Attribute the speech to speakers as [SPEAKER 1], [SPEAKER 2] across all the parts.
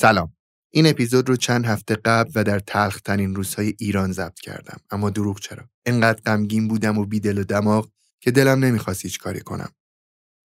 [SPEAKER 1] سلام این اپیزود رو چند هفته قبل و در تلخترین روزهای ایران ضبط کردم اما دروغ چرا انقدر غمگین بودم و بیدل و دماغ که دلم نمی‌خواست هیچ کاری کنم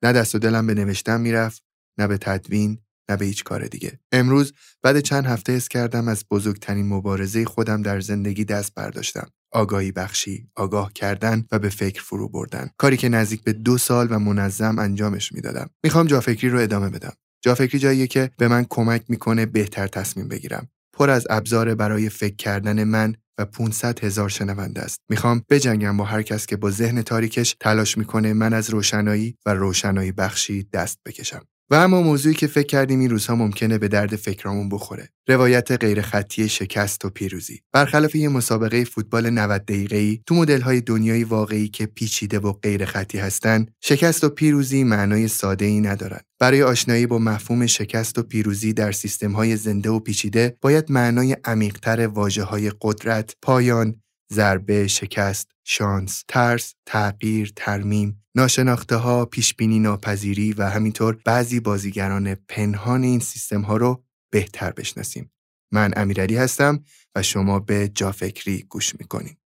[SPEAKER 1] نه دست و دلم به نوشتن می‌رفت نه به تدوین نه به هیچ کار دیگه امروز بعد چند هفته حس کردم از بزرگترین مبارزه خودم در زندگی دست برداشتم آگاهی بخشی، آگاه کردن و به فکر فرو بردن. کاری که نزدیک به دو سال و منظم انجامش می‌دادم. می‌خوام جافکری رو ادامه بدم. جافکری جاییه که به من کمک می‌کنه بهتر تصمیم بگیرم. پر از ابزار برای فکر کردن من و 500 هزار شنونده است. می‌خوام بجنگم با هر کس که با ذهن تاریکش تلاش می‌کنه من از روشنایی و روشنایی بخشی دست بکشم. و اما موضوعی که فکر کردیم این روزها ممکنه به درد فکرامون بخوره. روایت غیرخطی شکست و پیروزی. برخلاف یه مسابقه فوتبال 90 ای تو مدل‌های دنیای واقعی که پیچیده و غیرخطی هستن، شکست و پیروزی معنای ساده ای ندارن. برای آشنایی با مفهوم شکست و پیروزی در سیستم‌های زنده و پیچیده، باید معنای عمیق‌تر واژه‌های قدرت، پایان، ضربه، شکست، شانس، ترس، تغییر، ترمیم، ناشناخته ها، پیشبینی ناپذیری و همینطور بعضی بازیگران پنهان این سیستم ها رو بهتر بشناسیم. من امیرعلی هستم و شما به جافکری گوش می‌کنید.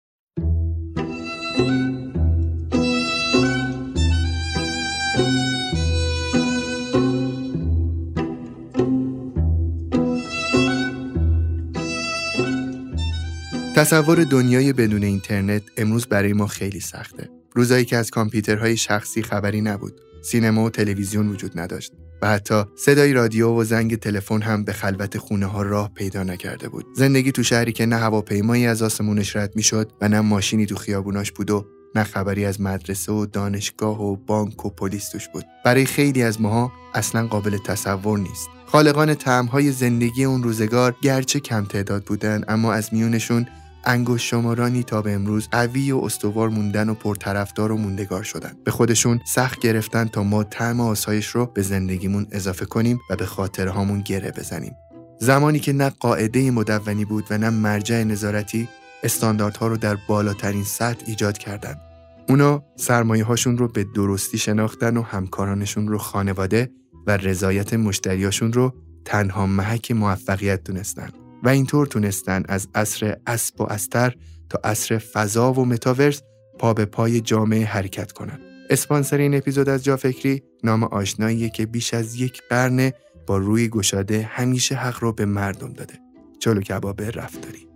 [SPEAKER 1] تصور دنیای بدون اینترنت امروز برای ما خیلی سخته. روزایی که از کامپیوترهای شخصی خبری نبود. سینما و تلویزیون وجود نداشت و حتی صدای رادیو و زنگ تلفن هم به خلوت خونه ها راه پیدا نکرده بود. زندگی تو شهری که نه هواپیمایی از آسمونش رد می‌شد و نه ماشینی تو خیابوناش بود و نه خبری از مدرسه و دانشگاه و بانک و پلیس توش بود. برای خیلی از ماها اصلا قابل تصور نیست. خالقان تعمهای زندگی اون روزگار گرچه کم تعداد بودن اما از میونشون انگوش شمارانی تا به امروز قوی و استوار موندن و پرطرفدار و موندگار شدن به خودشون سخت گرفتن تا ما طعم آسایش رو به زندگیمون اضافه کنیم و به خاطرهامون گره بزنیم زمانی که نه قاعده مدونی بود و نه مرجع نظارتی استانداردها رو در بالاترین سطح ایجاد کردند. اونا سرمایه هاشون رو به درستی شناختن و همکارانشون رو خانواده و رضایت مشتریاشون رو تنها محک موفقیت دونستن. و اینطور تونستن از عصر اسب و استر تا عصر فضا و متاورس پا به پای جامعه حرکت کنند. اسپانسر این اپیزود از جافکری نام آشناییه که بیش از یک قرن با روی گشاده همیشه حق رو به مردم داده. چلو کباب رفتاری.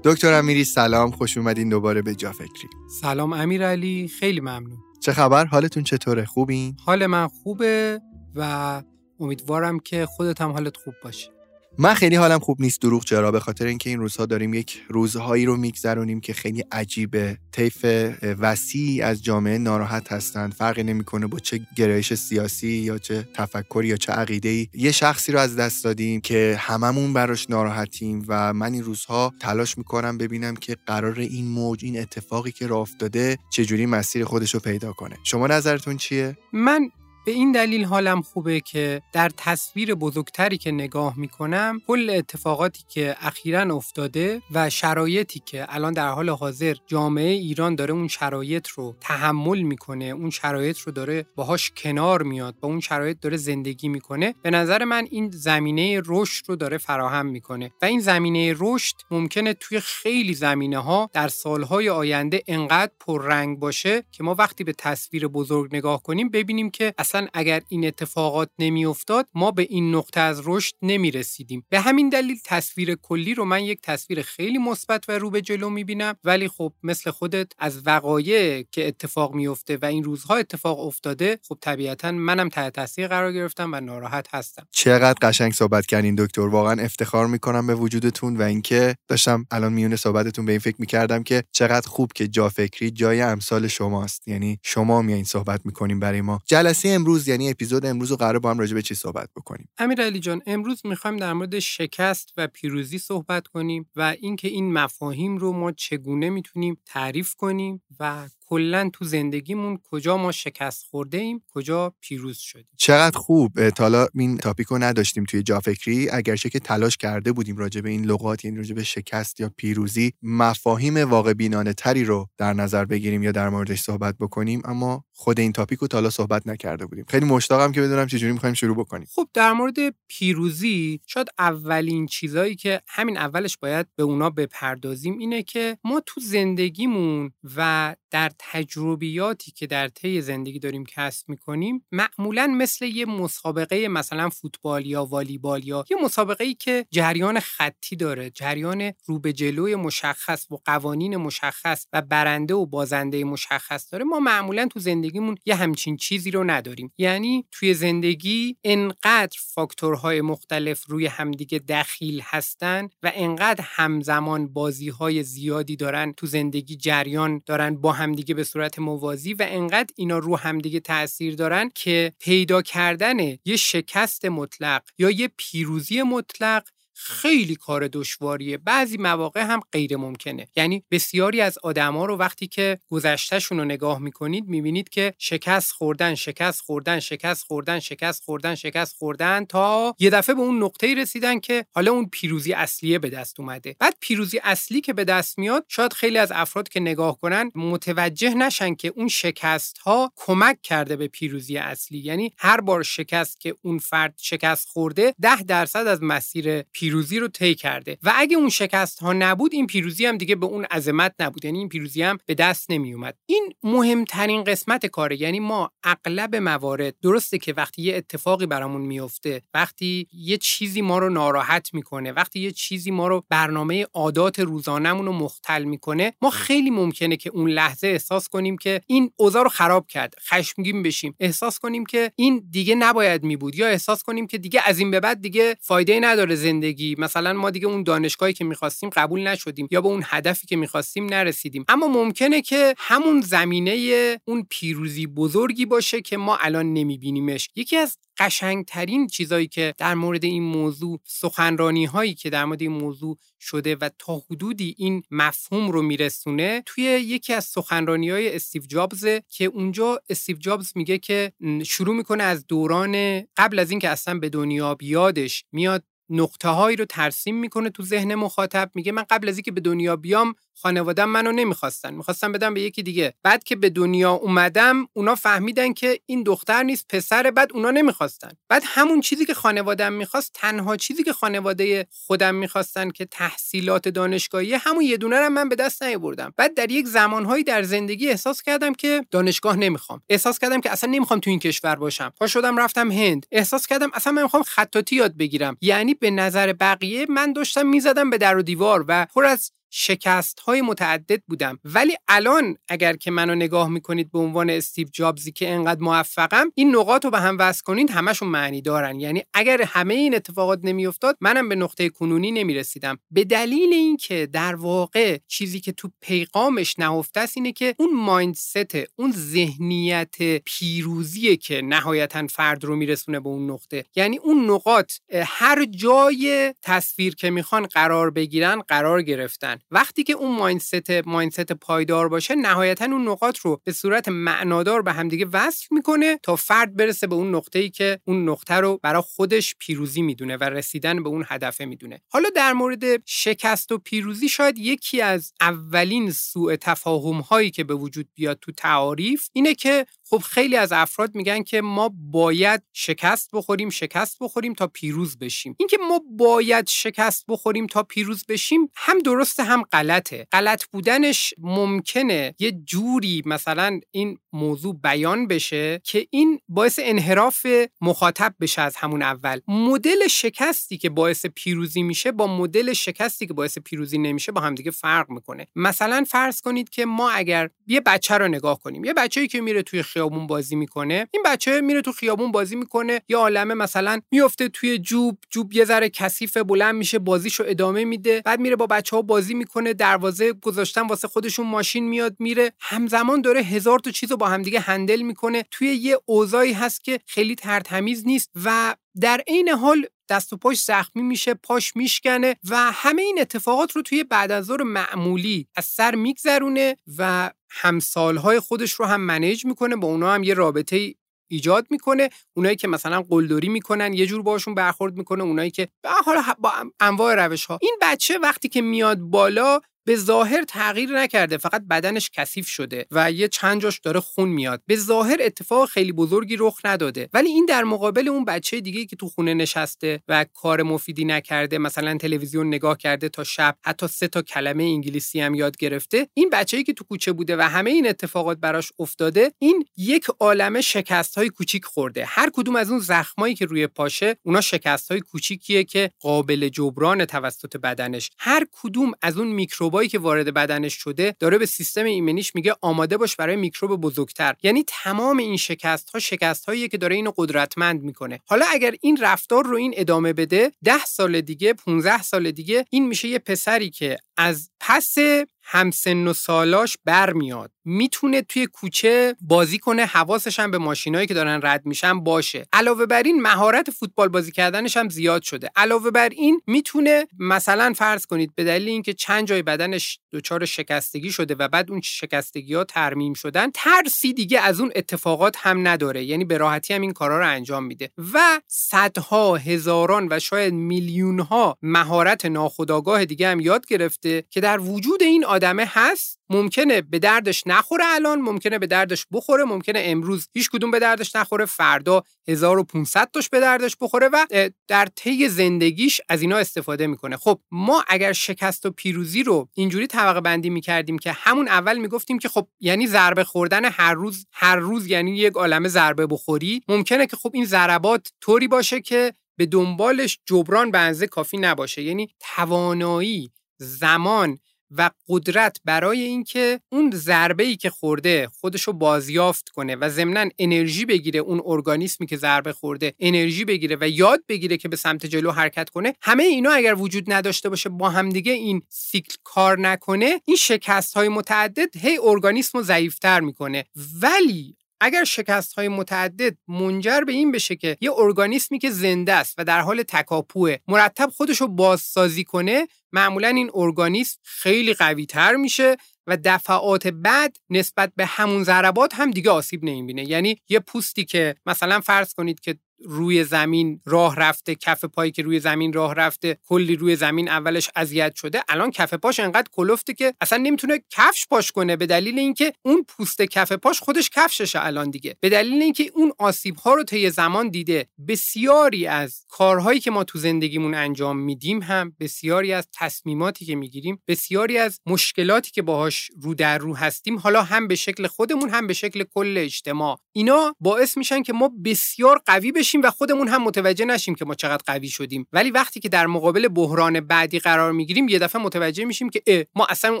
[SPEAKER 1] دکتر امیری سلام. خوش اومدین دوباره به جا فکری.
[SPEAKER 2] سلام امیرعلی خیلی ممنون.
[SPEAKER 1] چه خبر؟ حالتون چطوره؟ خوبین؟
[SPEAKER 2] حال من خوبه و امیدوارم که خودت هم حالت خوب باشه.
[SPEAKER 1] من خیلی حالم خوب نیست دروغ چرا به خاطر اینکه این روزها داریم یک روزهایی رو میگذرونیم که خیلی عجیبه. طیف وسیعی از جامعه ناراحت هستند فرقی نمی‌کنه با چه گرایش سیاسی یا چه تفکری یا چه عقیده ای یه شخصی رو از دست دادیم که هممون براش ناراحتیم و من این روزها تلاش می‌کنم ببینم که قرار این موج این اتفاقی که راه افتاده چجوری مسیر خودش رو پیدا کنه. شما نظرتون چیه؟
[SPEAKER 2] من به این دلیل حالم خوبه که در تصویر بزرگتری که نگاه می‌کنم کل اتفاقاتی که اخیرا افتاده و شرایطی که الان در حال حاضر جامعه ایران داره اون شرایط رو تحمل می‌کنه اون شرایط رو داره باهاش کنار میاد با اون شرایط داره زندگی می‌کنه به نظر من این زمینه رشد رو داره فراهم می‌کنه و این زمینه رشد ممکنه توی خیلی زمینه ها در سالهای آینده انقدر پررنگ باشه که ما وقتی به تصویر بزرگ نگاه کنیم ببینیم که اصلا اگر این اتفاقات نمیافتاد ما به این نقطه از رشد نمی رسیدیم به همین دلیل تصویر کلی رو من یک تصویر خیلی مثبت و رو به جلو می‌بینم. ولی خب مثل خودت از وقایع که اتفاق میفته و این روزها اتفاق افتاده خب طبیعتا منم تحت تاثیر قرار گرفتم و ناراحت هستم.
[SPEAKER 1] چقدر قشنگ صحبت کردین دکتر. واقعا افتخار می‌کنم به وجودتون و اینکه داشتم الان میونه صحبتتون به این فکر می‌کردم که چقدر خوب که جا فکری جای امثال شماست. یعنی شما میایین صحبت می‌کنیم برای ما. جلسه امروز یعنی اپیزود امروز رو قرار با هم راجع به چی صحبت بکنیم؟
[SPEAKER 2] علی جان امروز می‌خوایم در مورد شکست و پیروزی صحبت کنیم و اینکه این مفاهیم رو ما چگونه می‌تونیم تعریف کنیم و کلا تو زندگیمون کجا ما شکست خورده ایم کجا پیروز شدیم.
[SPEAKER 1] چقدر خوب. تا این تاپیک رو نداشتیم توی جا فکری اگرچه که تلاش کرده بودیم راجع به این لغات یعنی راجع به شکست یا پیروزی مفاهیم واقع بینانه تری رو در نظر بگیریم یا در موردش صحبت بکنیم. اما خود این تاپیک رو تا صحبت نکرده بودیم. خیلی مشتاقم که بدونم چجوری می‌خوایم شروع بکنیم.
[SPEAKER 2] خب در مورد پیروزی شاید اولین چیزایی که همین اولش باید به اونا بپردازیم اینه که ما تو زندگیمون و در تجربیاتی که در طی زندگی داریم کسب می‌کنیم معمولا مثل یه مسابقه مثلا فوتبال یا والیبال یا یه مسابقه ای که جریان خطی داره جریان رو به جلوی مشخص و قوانین مشخص و برنده و بازنده مشخص داره ما معمولا تو زندگیمون یه همچین چیزی رو نداریم. یعنی توی زندگی انقدر فاکتورهای مختلف روی همدیگه دخیل هستن و انقدر همزمان بازی های زیادی دارن تو زندگی جریان دارن با همدیگه به صورت موازی و انقدر اینا رو همدیگه تاثیر دارن که پیدا کردن یه شکست مطلق یا یه پیروزی مطلق خیلی کار دشواریه. بعضی مواقع هم غیر ممکنه. یعنی بسیاری از آدما رو وقتی که گذشتهشون رو نگاه می‌کنید می‌بینید که شکست خوردن شکست خوردن شکست خوردن شکست خوردن شکست خوردن تا یه دفعه به اون نقطه رسیدن که حالا اون پیروزی اصلیه به دست اومده. بعد پیروزی اصلی که به دست میاد شاید خیلی از افراد که نگاه کنن متوجه نشن که اون شکست ها کمک کرده به پیروزی اصلی. یعنی هر بار شکست که اون فرد شکست خورده ده درصد از مسیر پیروزی رو طی کرده. و اگه اون شکست ها نبود این پیروزی هم دیگه به اون عظمت نبود. یعنی این پیروزی هم به دست نمی اومد این مهمترین قسمت کاره. یعنی ما اغلب موارد درسته که وقتی یه اتفاقی برامون میفته وقتی یه چیزی ما رو ناراحت می‌کنه وقتی یه چیزی ما رو برنامه عادات روزانهمون رو مختل می‌کنه ما خیلی ممکنه که اون لحظه احساس کنیم که این اوضاع رو خراب کرد. خشمگین بشیم. احساس کنیم که این دیگه نباید می بود یا احساس کنیم که دیگه از این به بعد دیگه فایده نداره زندگی مثلا ما دیگه اون دانشگاهی که می‌خواستیم قبول نشدیم یا به اون هدفی که می‌خواستیم نرسیدیم. اما ممکنه که همون زمینه اون پیروزی بزرگی باشه که ما الان نمیبینیمش. یکی از قشنگترین چیزایی که در مورد این موضوع سخنرانی هایی که در مورد این موضوع شده و تا حدودی این مفهوم رو میرسونه توی یکی از سخنرانی های استیو جابز که اونجا استیو جابز میگه که شروع می‌کنه از دوران قبل از اینکه اصلا به دنیا بیادش میاد نقطه هایی رو ترسیم می‌کنه تو ذهن مخاطب. میگه من قبل از اینکه به دنیا بیام خانوادم منو نمی‌خواستن. می‌خواستن بدم به یکی دیگه. بعد که به دنیا اومدم اونا فهمیدن که این دختر نیست پسر بعد اونا نمی‌خواستن. بعد همون چیزی که خانوادم می‌خواست تنها چیزی که خانواده خودم می‌خواستن که تحصیلات دانشگاهی همون یه دونه رو من به دست نیاوردم. بعد در یک زمانهایی در زندگی احساس کردم که دانشگاه نمی‌خوام. احساس کردم که اصلا نمی‌خوام تو این کشور باشم. پا شدم رفتم هند. احساس کردم اصلا من می‌خوام خطاطی یاد بگیرم. یعنی به نظر بقیه من داشتم می‌زدم به در و دیوار و پر از شکست های متعدد بودم. ولی الان اگر که منو نگاه می‌کنید به عنوان استیو جابزی که انقدر موفقم این نقاط رو به هم وصل کنید همشون معنی دارن. یعنی اگر همه این اتفاقات نمیافتاد منم به نقطه کنونی نمی‌رسیدم. به دلیل اینکه در واقع چیزی که تو پیغامش نهفته است اینه که اون مایندست اون ذهنیت پیروزیه که نهایتا فرد رو میرسونه به اون نقطه. یعنی اون نقاط هر جای تصویر که می‌خوان قرار بگیرن قرار گرفتن. وقتی که اون مایندست مایندست پایدار باشه نهایتا اون نقاط رو به صورت معنادار به همدیگه وصل می‌کنه تا فرد برسه به اون نقطه ای که اون نقطه رو برای خودش پیروزی می‌دونه و رسیدن به اون هدفه می‌دونه. حالا در مورد شکست و پیروزی شاید یکی از اولین سوء تفاهم هایی که به وجود بیاد تو تعاریف اینه که خب خیلی از افراد میگن که ما باید شکست بخوریم شکست بخوریم تا پیروز بشیم. اینکه ما باید شکست بخوریم تا پیروز بشیم هم درسته هم غلطه. غلط بودنش ممکنه یه جوری مثلا این موضوع بیان بشه که این باعث انحراف مخاطب بشه از همون اول. مدل شکستی که باعث پیروزی میشه با مدل شکستی که باعث پیروزی نمیشه با همدیگه فرق می‌کنه. مثلا فرض کنید که ما اگر یه بچه رو نگاه کنیم یه بچه‌ای که میره توی خیابون بازی می‌کنه. این بچه میره تو خیابون بازی می‌کنه. یا عالمه مثلا میفته توی جوب جوب یه ذره کثیف بلند میشه بازیشو ادامه میده. بعد میره با بچه ها بازی می‌کنه. دروازه گذاشتن واسه خودشون ماشین میاد میره. همزمان داره هزار تا چیز رو با همدیگه هندل می‌کنه. توی یه اوضاعی هست که خیلی ترتمیز نیست و در عین حال دست و پاش زخمی میشه پاش میشکنه و همه این اتفاقات رو توی بعد از ظهر معمولی از سر میگذرونه و همسالهای خودش رو هم منیج می‌کنه با اونا هم یه رابطه ایجاد می‌کنه. اونایی که مثلا قلدری می‌کنن یه جور باشون برخورد می‌کنه. اونایی که حالا با انواع روش ها این بچه وقتی که میاد بالا به ظاهر تغییر نکرده فقط بدنش کثیف شده و یه چند جاش داره خون میاد. به ظاهر اتفاق خیلی بزرگی رخ نداده. ولی این در مقابل اون بچه دیگه که تو خونه نشسته و کار مفیدی نکرده مثلا تلویزیون نگاه کرده تا شب حتی سه تا کلمه انگلیسی هم یاد گرفته این بچه‌ای که تو کوچه بوده و همه این اتفاقات براش افتاده این یک عالمه شکست های کوچیک خورده. هر کدوم از اون زخمایی که روی پاشه اونا شکست های کوچیکیه که قابل جبران توسط بدنش. هر کدوم از اون میکرو میکروبایی که وارد بدنش شده داره به سیستم ایمنیش میگه آماده باش برای میکروب بزرگتر. یعنی تمام این شکست ها شکست هایی که داره اینو قدرتمند می‌کنه. حالا اگر این رفتار رو این ادامه بده ده سال دیگه 15 سال دیگه این میشه یه پسری که از پس همسن و سالاش برمیاد. می‌تونه توی کوچه بازی کنه حواسش هم به ماشینایی که دارن رد میشن باشه. علاوه بر این مهارت فوتبال بازی کردنش هم زیاد شده. علاوه بر این می‌تونه مثلا فرض کنید به دلیل اینکه چند جای بدنش دچار شکستگی شده و بعد اون شکستگی ها ترمیم شدن ترسی دیگه از اون اتفاقات هم نداره. یعنی به راحتی هم این کارا رو انجام میده. و صدها هزاران و شاید میلیون ها مهارت ناخودآگاه دیگه هم یاد گرفته که در وجود این آدمه هست. ممکنه به دردش نخوره الان ممکنه به دردش بخوره ممکنه امروز هیچ کدوم به دردش نخوره فردا 1500 تاش به دردش بخوره و در طی زندگیش از اینا استفاده می‌کنه. خب ما اگر شکست و پیروزی رو اینجوری طبقه بندی می‌کردیم که همون اول می‌گفتیم که خب یعنی ضربه خوردن هر روز هر روز یعنی یک عالمه ضربه بخوری ممکنه که خب این ضربات طوری باشه که به دنبالش جبران به کافی نباشه. یعنی توانایی زمان و قدرت برای اینکه اون ضربه ای که خورده خودشو بازیافت کنه و ضمنا انرژی بگیره اون ارگانیسمی که ضربه خورده انرژی بگیره و یاد بگیره که به سمت جلو حرکت کنه همه اینا اگر وجود نداشته باشه با همدیگه این سیکل کار نکنه این شکست های متعدد هی ارگانیسم رو ضعیفتر می‌کنه. ولی اگر شکست های متعدد منجر به این بشه که یه ارگانیسمی که زنده است و در حال تکاپوه مرتب خودش رو بازسازی کنه معمولا این ارگانیسم خیلی قوی تر میشه و دفعات بعد نسبت به همون ضربات هم دیگه آسیب نمی‌بینه. یعنی یه پوستی که مثلا فرض کنید که روی زمین راه رفته کف پایی که روی زمین راه رفته کلی روی زمین اولش اذیت شده. الان کف پاش انقدر کلفته که اصلا نمی‌تونه کفش پاش کنه به دلیل اینکه اون پوست کف پاش خودش کفششه الان دیگه. به دلیل اینکه اون آسیب ها رو طی زمان دیده. بسیاری از کارهایی که ما تو زندگیمون انجام میدیم هم بسیاری از تصمیماتی که می‌گیریم بسیاری از مشکلاتی که باهاش رو در رو هستیم حالا هم به شکل خودمون هم به شکل کل اجتماع. اینا باعث میشن که ما بسیار قوی بشیم. و خودمون هم متوجه نشیم که ما چقدر قوی شدیم. ولی وقتی که در مقابل بحران بعدی قرار می‌گیریم یه دفعه متوجه میشیم که ما اصلا اون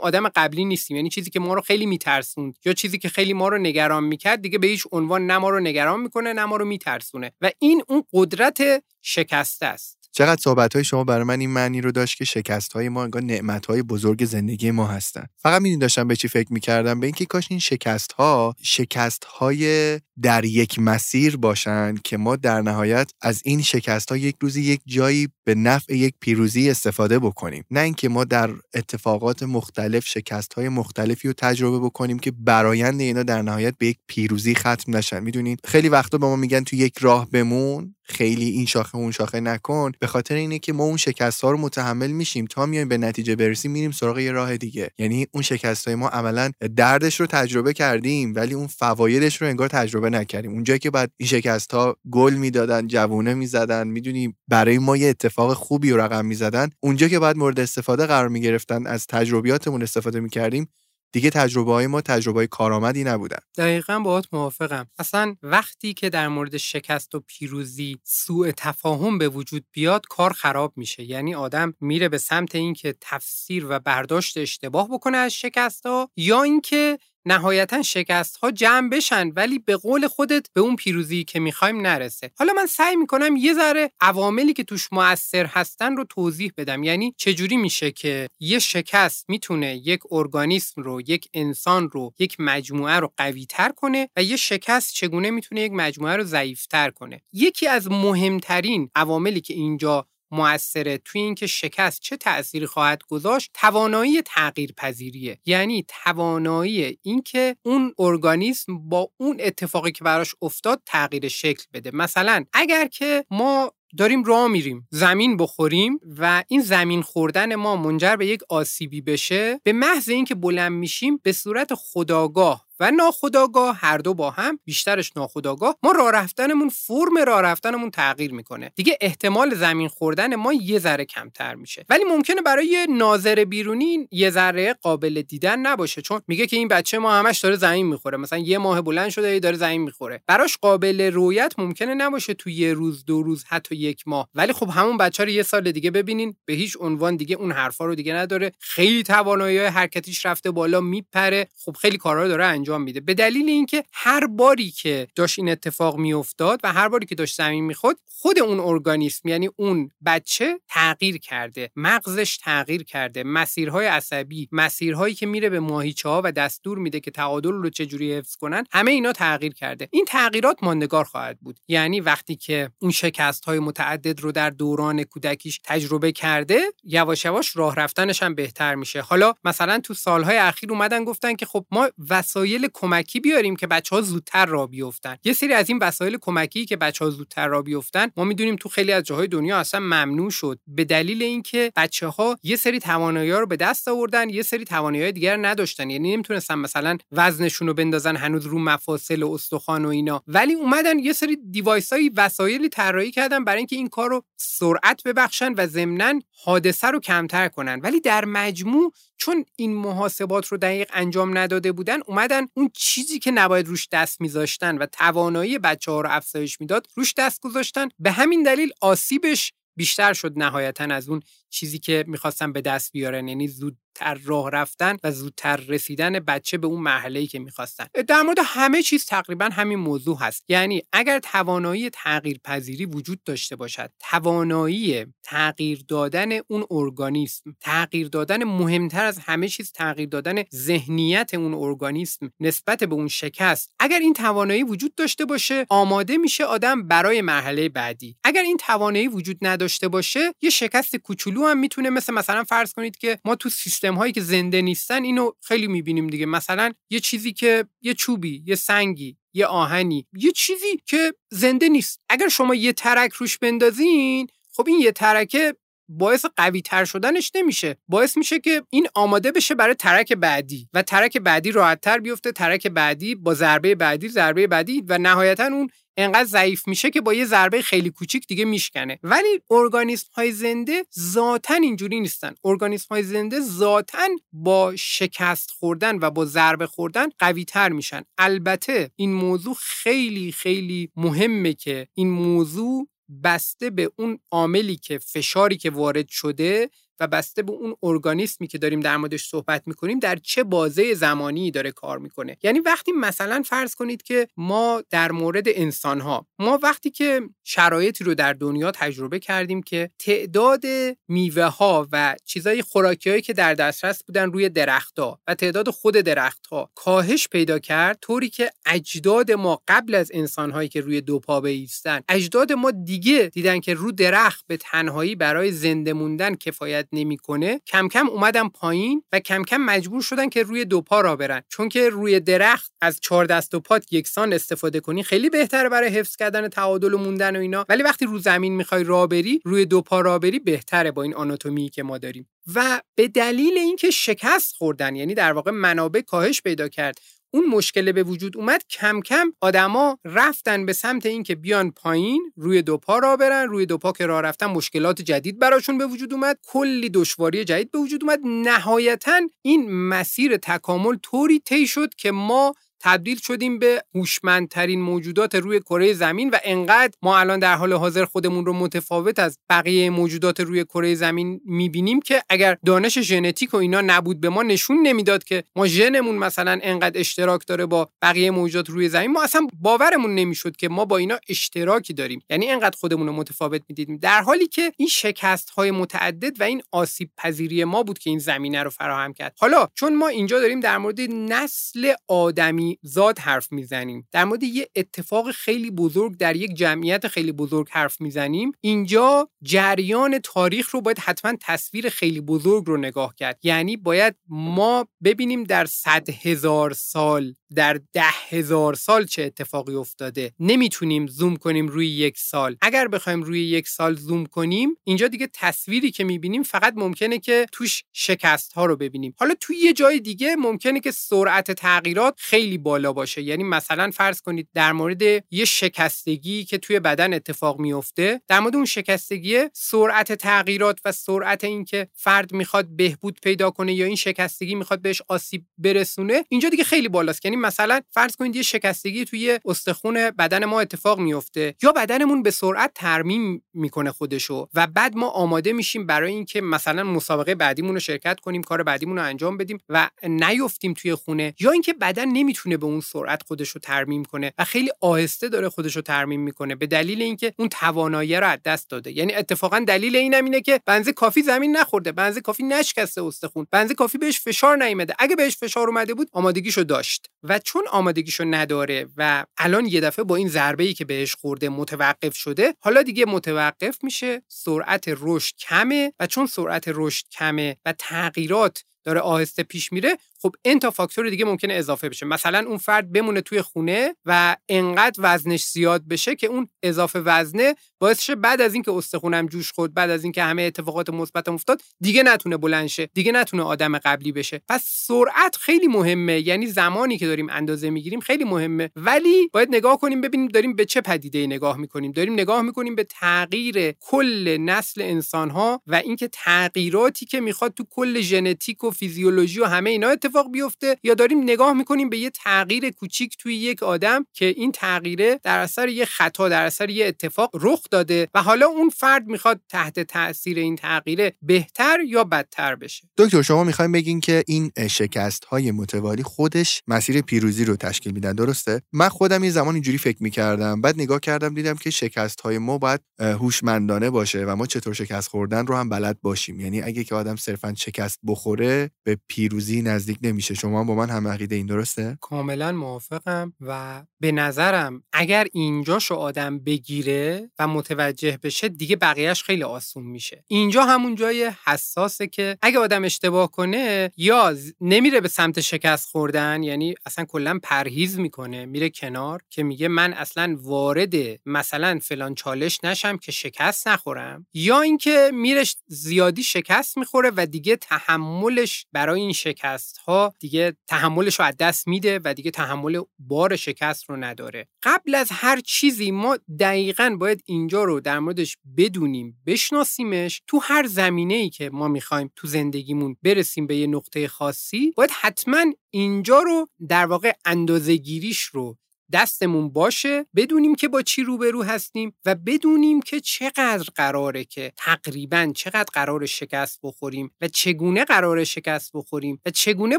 [SPEAKER 2] آدم قبلی نیستیم. یعنی چیزی که ما رو خیلی میترسوند یا چیزی که خیلی ما رو نگران می‌کرد دیگه به هیچ عنوان نه ما رو نگران می‌کنه نه ما رو میترسونه. و این اون قدرت شکسته است.
[SPEAKER 1] چقدر صحبت های شما برای من این معنی رو داشت که شکست های ما انگار نعمت های بزرگ زندگی ما هستن. فقط میدین داشتم به چی فکر می‌کردم؟ به اینکه کاش این شکست ها شکست های در یک مسیر باشن که ما در نهایت از این شکست ها یک روزی یک جایی به نفع یک پیروزی استفاده بکنیم. نه اینکه ما در اتفاقات مختلف شکست های مختلفی رو تجربه بکنیم که برایند اینا در نهایت به یک پیروزی ختم نشن. می‌دونید خیلی وقتا به ما میگن تو یک راه بمون خیلی این شاخه اون شاخه نکن. به خاطر اینه که ما اون شکست ها رو متحمل میشیم. تا میایم به نتیجه برسیم میریم سراغ یه راه دیگه. یعنی اون شکست های ما عملا دردش رو تجربه کردیم ولی اون فوایدش رو انگار تجربه نکردیم. اونجایی که بعد این شکست ها گل می‌دادن جوونه می‌زدن می‌دونی برای ما یه اتفاق خوبی رو رقم می‌زدن. اونجا که بعد مورد استفاده قرار می‌گرفتن از تجربیاتمون استفاده می‌کردیم دیگه تجربه های ما تجربه های کارآمدی نبودن.
[SPEAKER 2] دقیقا باهات موافقم. اصلا وقتی که در مورد شکست و پیروزی سوء تفاهم به وجود بیاد کار خراب میشه. یعنی آدم میره به سمت اینکه تفسیر و برداشت اشتباه بکنه از شکست ها یا اینکه نهایتا شکست ها جمع بشن ولی به قول خودت به اون پیروزی که می‌خوایم نرسه. حالا من سعی می‌کنم یه ذره عواملی که توش موثر هستن رو توضیح بدم. یعنی چجوری میشه که یه شکست می‌تونه یک ارگانیسم رو یک انسان رو یک مجموعه رو قوی تر کنه و یه شکست چگونه می‌تونه یک مجموعه رو ضعیف تر کنه؟ یکی از مهمترین عواملی که اینجا موثره. توی اینکه شکست چه تأثیری خواهد گذاشت؟ توانایی تغییر پذیریه یعنی توانایی اینکه اون ارگانیسم با اون اتفاقی که براش افتاد تغییر شکل بده. مثلا اگر که ما داریم راه میریم زمین بخوریم و این زمین خوردن ما منجر به یک آسیبی بشه به محض اینکه بلند میشیم به صورت خداگاه و ناخداگاه هر دو با هم بیشترش ناخداگاه ما راه رفتنمون فرم راه رفتنمون تغییر می‌کنه. دیگه احتمال زمین خوردن ما یه ذره کمتر میشه. ولی ممکنه برای ناظر بیرونی یه ذره قابل دیدن نباشه چون میگه که این بچه ما همش داره زمین می‌خوره. مثلا یه ماه بلند شده داره زمین می‌خوره. براش قابل رویت ممکنه نباشه تو یه روز دو روز حتی یک ماه. ولی خب همون بچه رو یه سال دیگه ببینین به هیچ عنوان دیگه اون حرفا رو دیگه نداره. خیلی توانایی حرکتیش رفته بالا میپره. خب خیلی کارا داره انجام میده. به دلیل اینکه هر باری که داشت این اتفاق میافتاد و هر باری که داشت زمین می‌خورد خود اون ارگانیسم یعنی اون بچه تغییر کرده مغزش تغییر کرده مسیرهای عصبی مسیرهایی که میره به ماهیچه ها و دستور میده که تعادل رو چجوری حفظ کنن همه اینا تغییر کرده. این تغییرات ماندگار خواهد بود. یعنی وقتی که اون شکست های متعدد رو در دوران کودکیش تجربه کرده یواش یواش راه رفتنش هم بهتر میشه. حالا مثلا تو سالهای اخیر اومدن گفتن که خب ما وسایل وسایل کمکی بیاریم که بچه ها زودتر را بیفتن. یه سری از این وسایل کمکی که بچه ها زودتر را بیفتن ما می‌دونیم تو خیلی از جاهای دنیا اصلا ممنوع شد. به دلیل اینکه بچه ها یه سری توانایی رو به دست آوردن یه سری توانایی دیگر نداشتن. یعنی نمی‌تونستن مثلا وزنشون رو بندازن هنوز رو مفاصل استخوان و اینا. ولی اومدن یه سری دیوایس های وسایلی طراحی کردن برای اینکه این کار رو سرعت ببخشن و ضمنا حادثه رو کمتر کنن. ولی در مجموع چون این محاسبات رو دقیق انجام نداده بودن اومدن اون چیزی که نباید روش دست میذاشتن و توانایی بچه ها رو افزایش می‌داد روش دست گذاشتن. به همین دلیل آسیبش بیشتر شد نهایتا از اون چیزی که می‌خواستن به دست بیارن یعنی زودتر راه رفتن و زودتر رسیدن بچه به اون مرحله که می‌خواستن. در مورد همه چیز تقریبا همین موضوع هست. یعنی اگر توانایی تغییر پذیری وجود داشته باشد توانایی تغییر دادن اون ارگانیسم تغییر دادن مهمتر از همه چیز تغییر دادن ذهنیت اون ارگانیسم نسبت به اون شکست اگر این توانایی وجود داشته باشه آماده میشه آدم برای مرحله بعدی. اگر این توانایی وجود نداشته باشه یه شکست کوچولو هم می‌تونه مثل مثلا فرض کنید که ما تو سیستم هایی که زنده نیستن اینو خیلی می‌بینیم دیگه. مثلا یه چیزی که یه چوبی یه سنگی یه آهنی یه چیزی که زنده نیست. اگر شما یه ترک روش بندازین خب این یه ترکه باعث قوی تر شدنش نمیشه. باعث میشه که این آماده بشه برای ترک بعدی و ترک بعدی راحت تر بیفته ترک بعدی با ضربه بعدی ضربه بعدی و نهایتا اون انقدر ضعیف میشه که با یه ضربه خیلی کوچیک دیگه میشکنه. ولی ارگانیسم های زنده ذاتا اینجوری نیستن. ارگانیسم های زنده ذاتا با شکست خوردن و با ضربه خوردن قوی تر میشن. البته این موضوع خیلی خیلی مهمه که این موضوع بسته به اون عاملی که فشاری که وارد شده و بسته به اون ارگانیسمی که داریم در موردش صحبت می‌کنیم در چه بازه زمانی داره کار می‌کنه. یعنی وقتی مثلا فرض کنید که ما در مورد انسان ها ما وقتی که شرایطی رو در دنیا تجربه کردیم که تعداد میوه ها و چیزای خوراکی هایی که در دسترس بودن روی درختها و تعداد خود درختها کاهش پیدا کرد طوری که اجداد ما قبل از انسان هایی که روی دو پا بیستن اجداد ما دیگه دیدن که رو درخت به تنهایی برای زنده موندن کفایت نمی‌کنه کم کم اومدن پایین و کم کم مجبور شدن که روی دو پا را برن. چون که روی درخت از چهار دست و پات یکسان استفاده کنی خیلی بهتره برای حفظ کردن تعادل و موندن و اینا. ولی وقتی رو زمین می‌خوای راه بری روی دو پا راه بری بهتره با این آناتومی که ما داریم. و به دلیل اینکه شکست خوردن یعنی در واقع منابع کاهش پیدا کرد اون مشکل به وجود اومد کم کم آدما رفتن به سمت اینکه بیان پایین روی دو پا را برن روی دو پا که راه رفتن مشکلات جدید براشون به وجود اومد کلی دشواری جدید به وجود اومد. نهایتا این مسیر تکامل طوری طی شد که ما تبدیل شدیم به هوشمندترین موجودات روی کره زمین و انقدر ما الان در حال حاضر خودمون رو متفاوت از بقیه موجودات روی کره زمین می‌بینیم که اگر دانش ژنتیک و اینا نبود به ما نشون نمی‌داد که ما ژنمون مثلا انقدر اشتراک داره با بقیه موجودات روی زمین ما اصلا باورمون نمی‌شد که ما با اینا اشتراکی داریم. یعنی انقدر خودمون رو متفاوت می‌دیدیم. در حالی که این شکست های متعدد و این آسیب پذیری ما بود که این زمینه رو فراهم کرد. حالا چون ما اینجا داریم در مورد نسل آدمی زاد حرف می‌زنیم. در مورد یه اتفاق خیلی بزرگ در یک جمعیت خیلی بزرگ حرف می‌زنیم. اینجا جریان تاریخ رو باید حتما تصویر خیلی بزرگ رو نگاه کرد. یعنی باید ما ببینیم در صد هزار سال در ده هزار سال چه اتفاقی افتاده. نمی‌تونیم زوم کنیم روی یک سال. اگر بخوایم روی یک سال زوم کنیم اینجا دیگه تصویری که می‌بینیم فقط ممکنه که توش شکست ها رو ببینیم. حالا توی یه جای دیگه ممکنه که سرعت تغییرات خیلی بالا باشه. یعنی مثلا فرض کنید در مورد یه شکستگی که توی بدن اتفاق میفته در مورد اون شکستگی سرعت تغییرات و سرعت اینکه فرد می‌خواد بهبود پیدا کنه یا این شکستگی می‌خواد بهش آسیب برسونه اینجا دیگه خیلی بالاست. یعنی مثلا فرض کنید یه شکستگی توی استخون بدن ما اتفاق میفته یا بدنمون به سرعت ترمیم می‌کنه خودشو و بعد ما آماده میشیم برای اینکه مثلا مسابقه بعدیمون رو شرکت کنیم کار بعدیمون رو انجام بدیم و نیفتیم توی خونه یا اینکه بدن نمی‌تونه به اون سرعت خودشو ترمیم کنه و خیلی آهسته داره خودشو ترمیم می‌کنه به دلیل اینکه اون توانایی رو از دست داده. یعنی اتفاقا دلیل اینم اینه که بنزه کافی زمین نخورده بنزه کافی نشکسته استخون بنزه کافی بهش فشار نیومده. اگه بهش فشار اومده بود آمادگیشو داشت و چون آمادگیشو نداره و الان یه دفعه با این ضربه ای که بهش خورده متوقف شده حالا دیگه متوقف میشه سرعت رشد کمه و چون سرعت رشد کمه و تغییرات داره آهسته پیش میره خب این تا فاکتور دیگه ممکنه اضافه بشه. مثلا اون فرد بمونه توی خونه و انقدر وزنش زیاد بشه که اون اضافه وزنه باعث شه بعد از اینکه استخونم جوش خورد بعد از اینکه همه اتفاقات مثبت افتاد دیگه نتونه بلند شه دیگه نتونه آدم قبلی بشه. پس سرعت خیلی مهمه. یعنی زمانی که داریم اندازه می‌گیریم خیلی مهمه. ولی باید نگاه کنیم ببینیم داریم به چه پدیده نگاه می‌کنیم. داریم نگاه می‌کنیم به تغییر کل نسل انسان ها و اینکه تغییراتی که می‌خواد تو کل ژنتیک و فیزیولوژی و همه اینا بیفته یا داریم نگاه می‌کنیم به یه تغییر کوچیک توی یک آدم که این تغییره در اثر یه خطا در اثر یه اتفاق رخ داده و حالا اون فرد می‌خواد تحت تاثیر این تغییره بهتر یا بدتر بشه؟
[SPEAKER 1] دکتر شما می‌خوایم بگین که این شکست های متوالی خودش مسیر پیروزی رو تشکیل میدن درسته؟ من خودم یه زمان اینجوری فکر می‌کردم بعد نگاه کردم دیدم که شکست های ما باید هوشمندانه باشه و ما چطور شکست خوردن رو هم بلد باشیم. یعنی اگه که آدم صرفا شکست بخوره به پیروزی نزدیک نمیشه. شما با من هم عقیده این درسته؟
[SPEAKER 2] کاملا موافقم و به نظرم اگر اینجاشو آدم بگیره و متوجه بشه دیگه بقیهش خیلی آسون میشه. اینجا همون جای حساسه که اگه آدم اشتباه کنه یا نمیره به سمت شکست خوردن یعنی اصلا کلا پرهیز می‌کنه میره کنار که میگه من اصلا وارد مثلا فلان چالش نشم که شکست نخورم. یا اینکه میرش زیادی شکست می‌خوره و دیگه تحملش برای این شکست ها دیگه تحملش رو از دست میده و دیگه تحمل بار شکست رو نداره. قبل از هر چیزی ما دقیقا باید اینجا رو در موردش بدونیم بشناسیمش. تو هر زمینه ای که ما می‌خوایم تو زندگیمون برسیم به یه نقطه خاصی باید حتما اینجا رو در واقع اندازه گیریش رو دستمون باشه بدونیم که با چی روبرو هستیم و بدونیم که چقدر قراره که تقریبا چقدر قرار شکست بخوریم و چگونه قرار شکست بخوریم و چگونه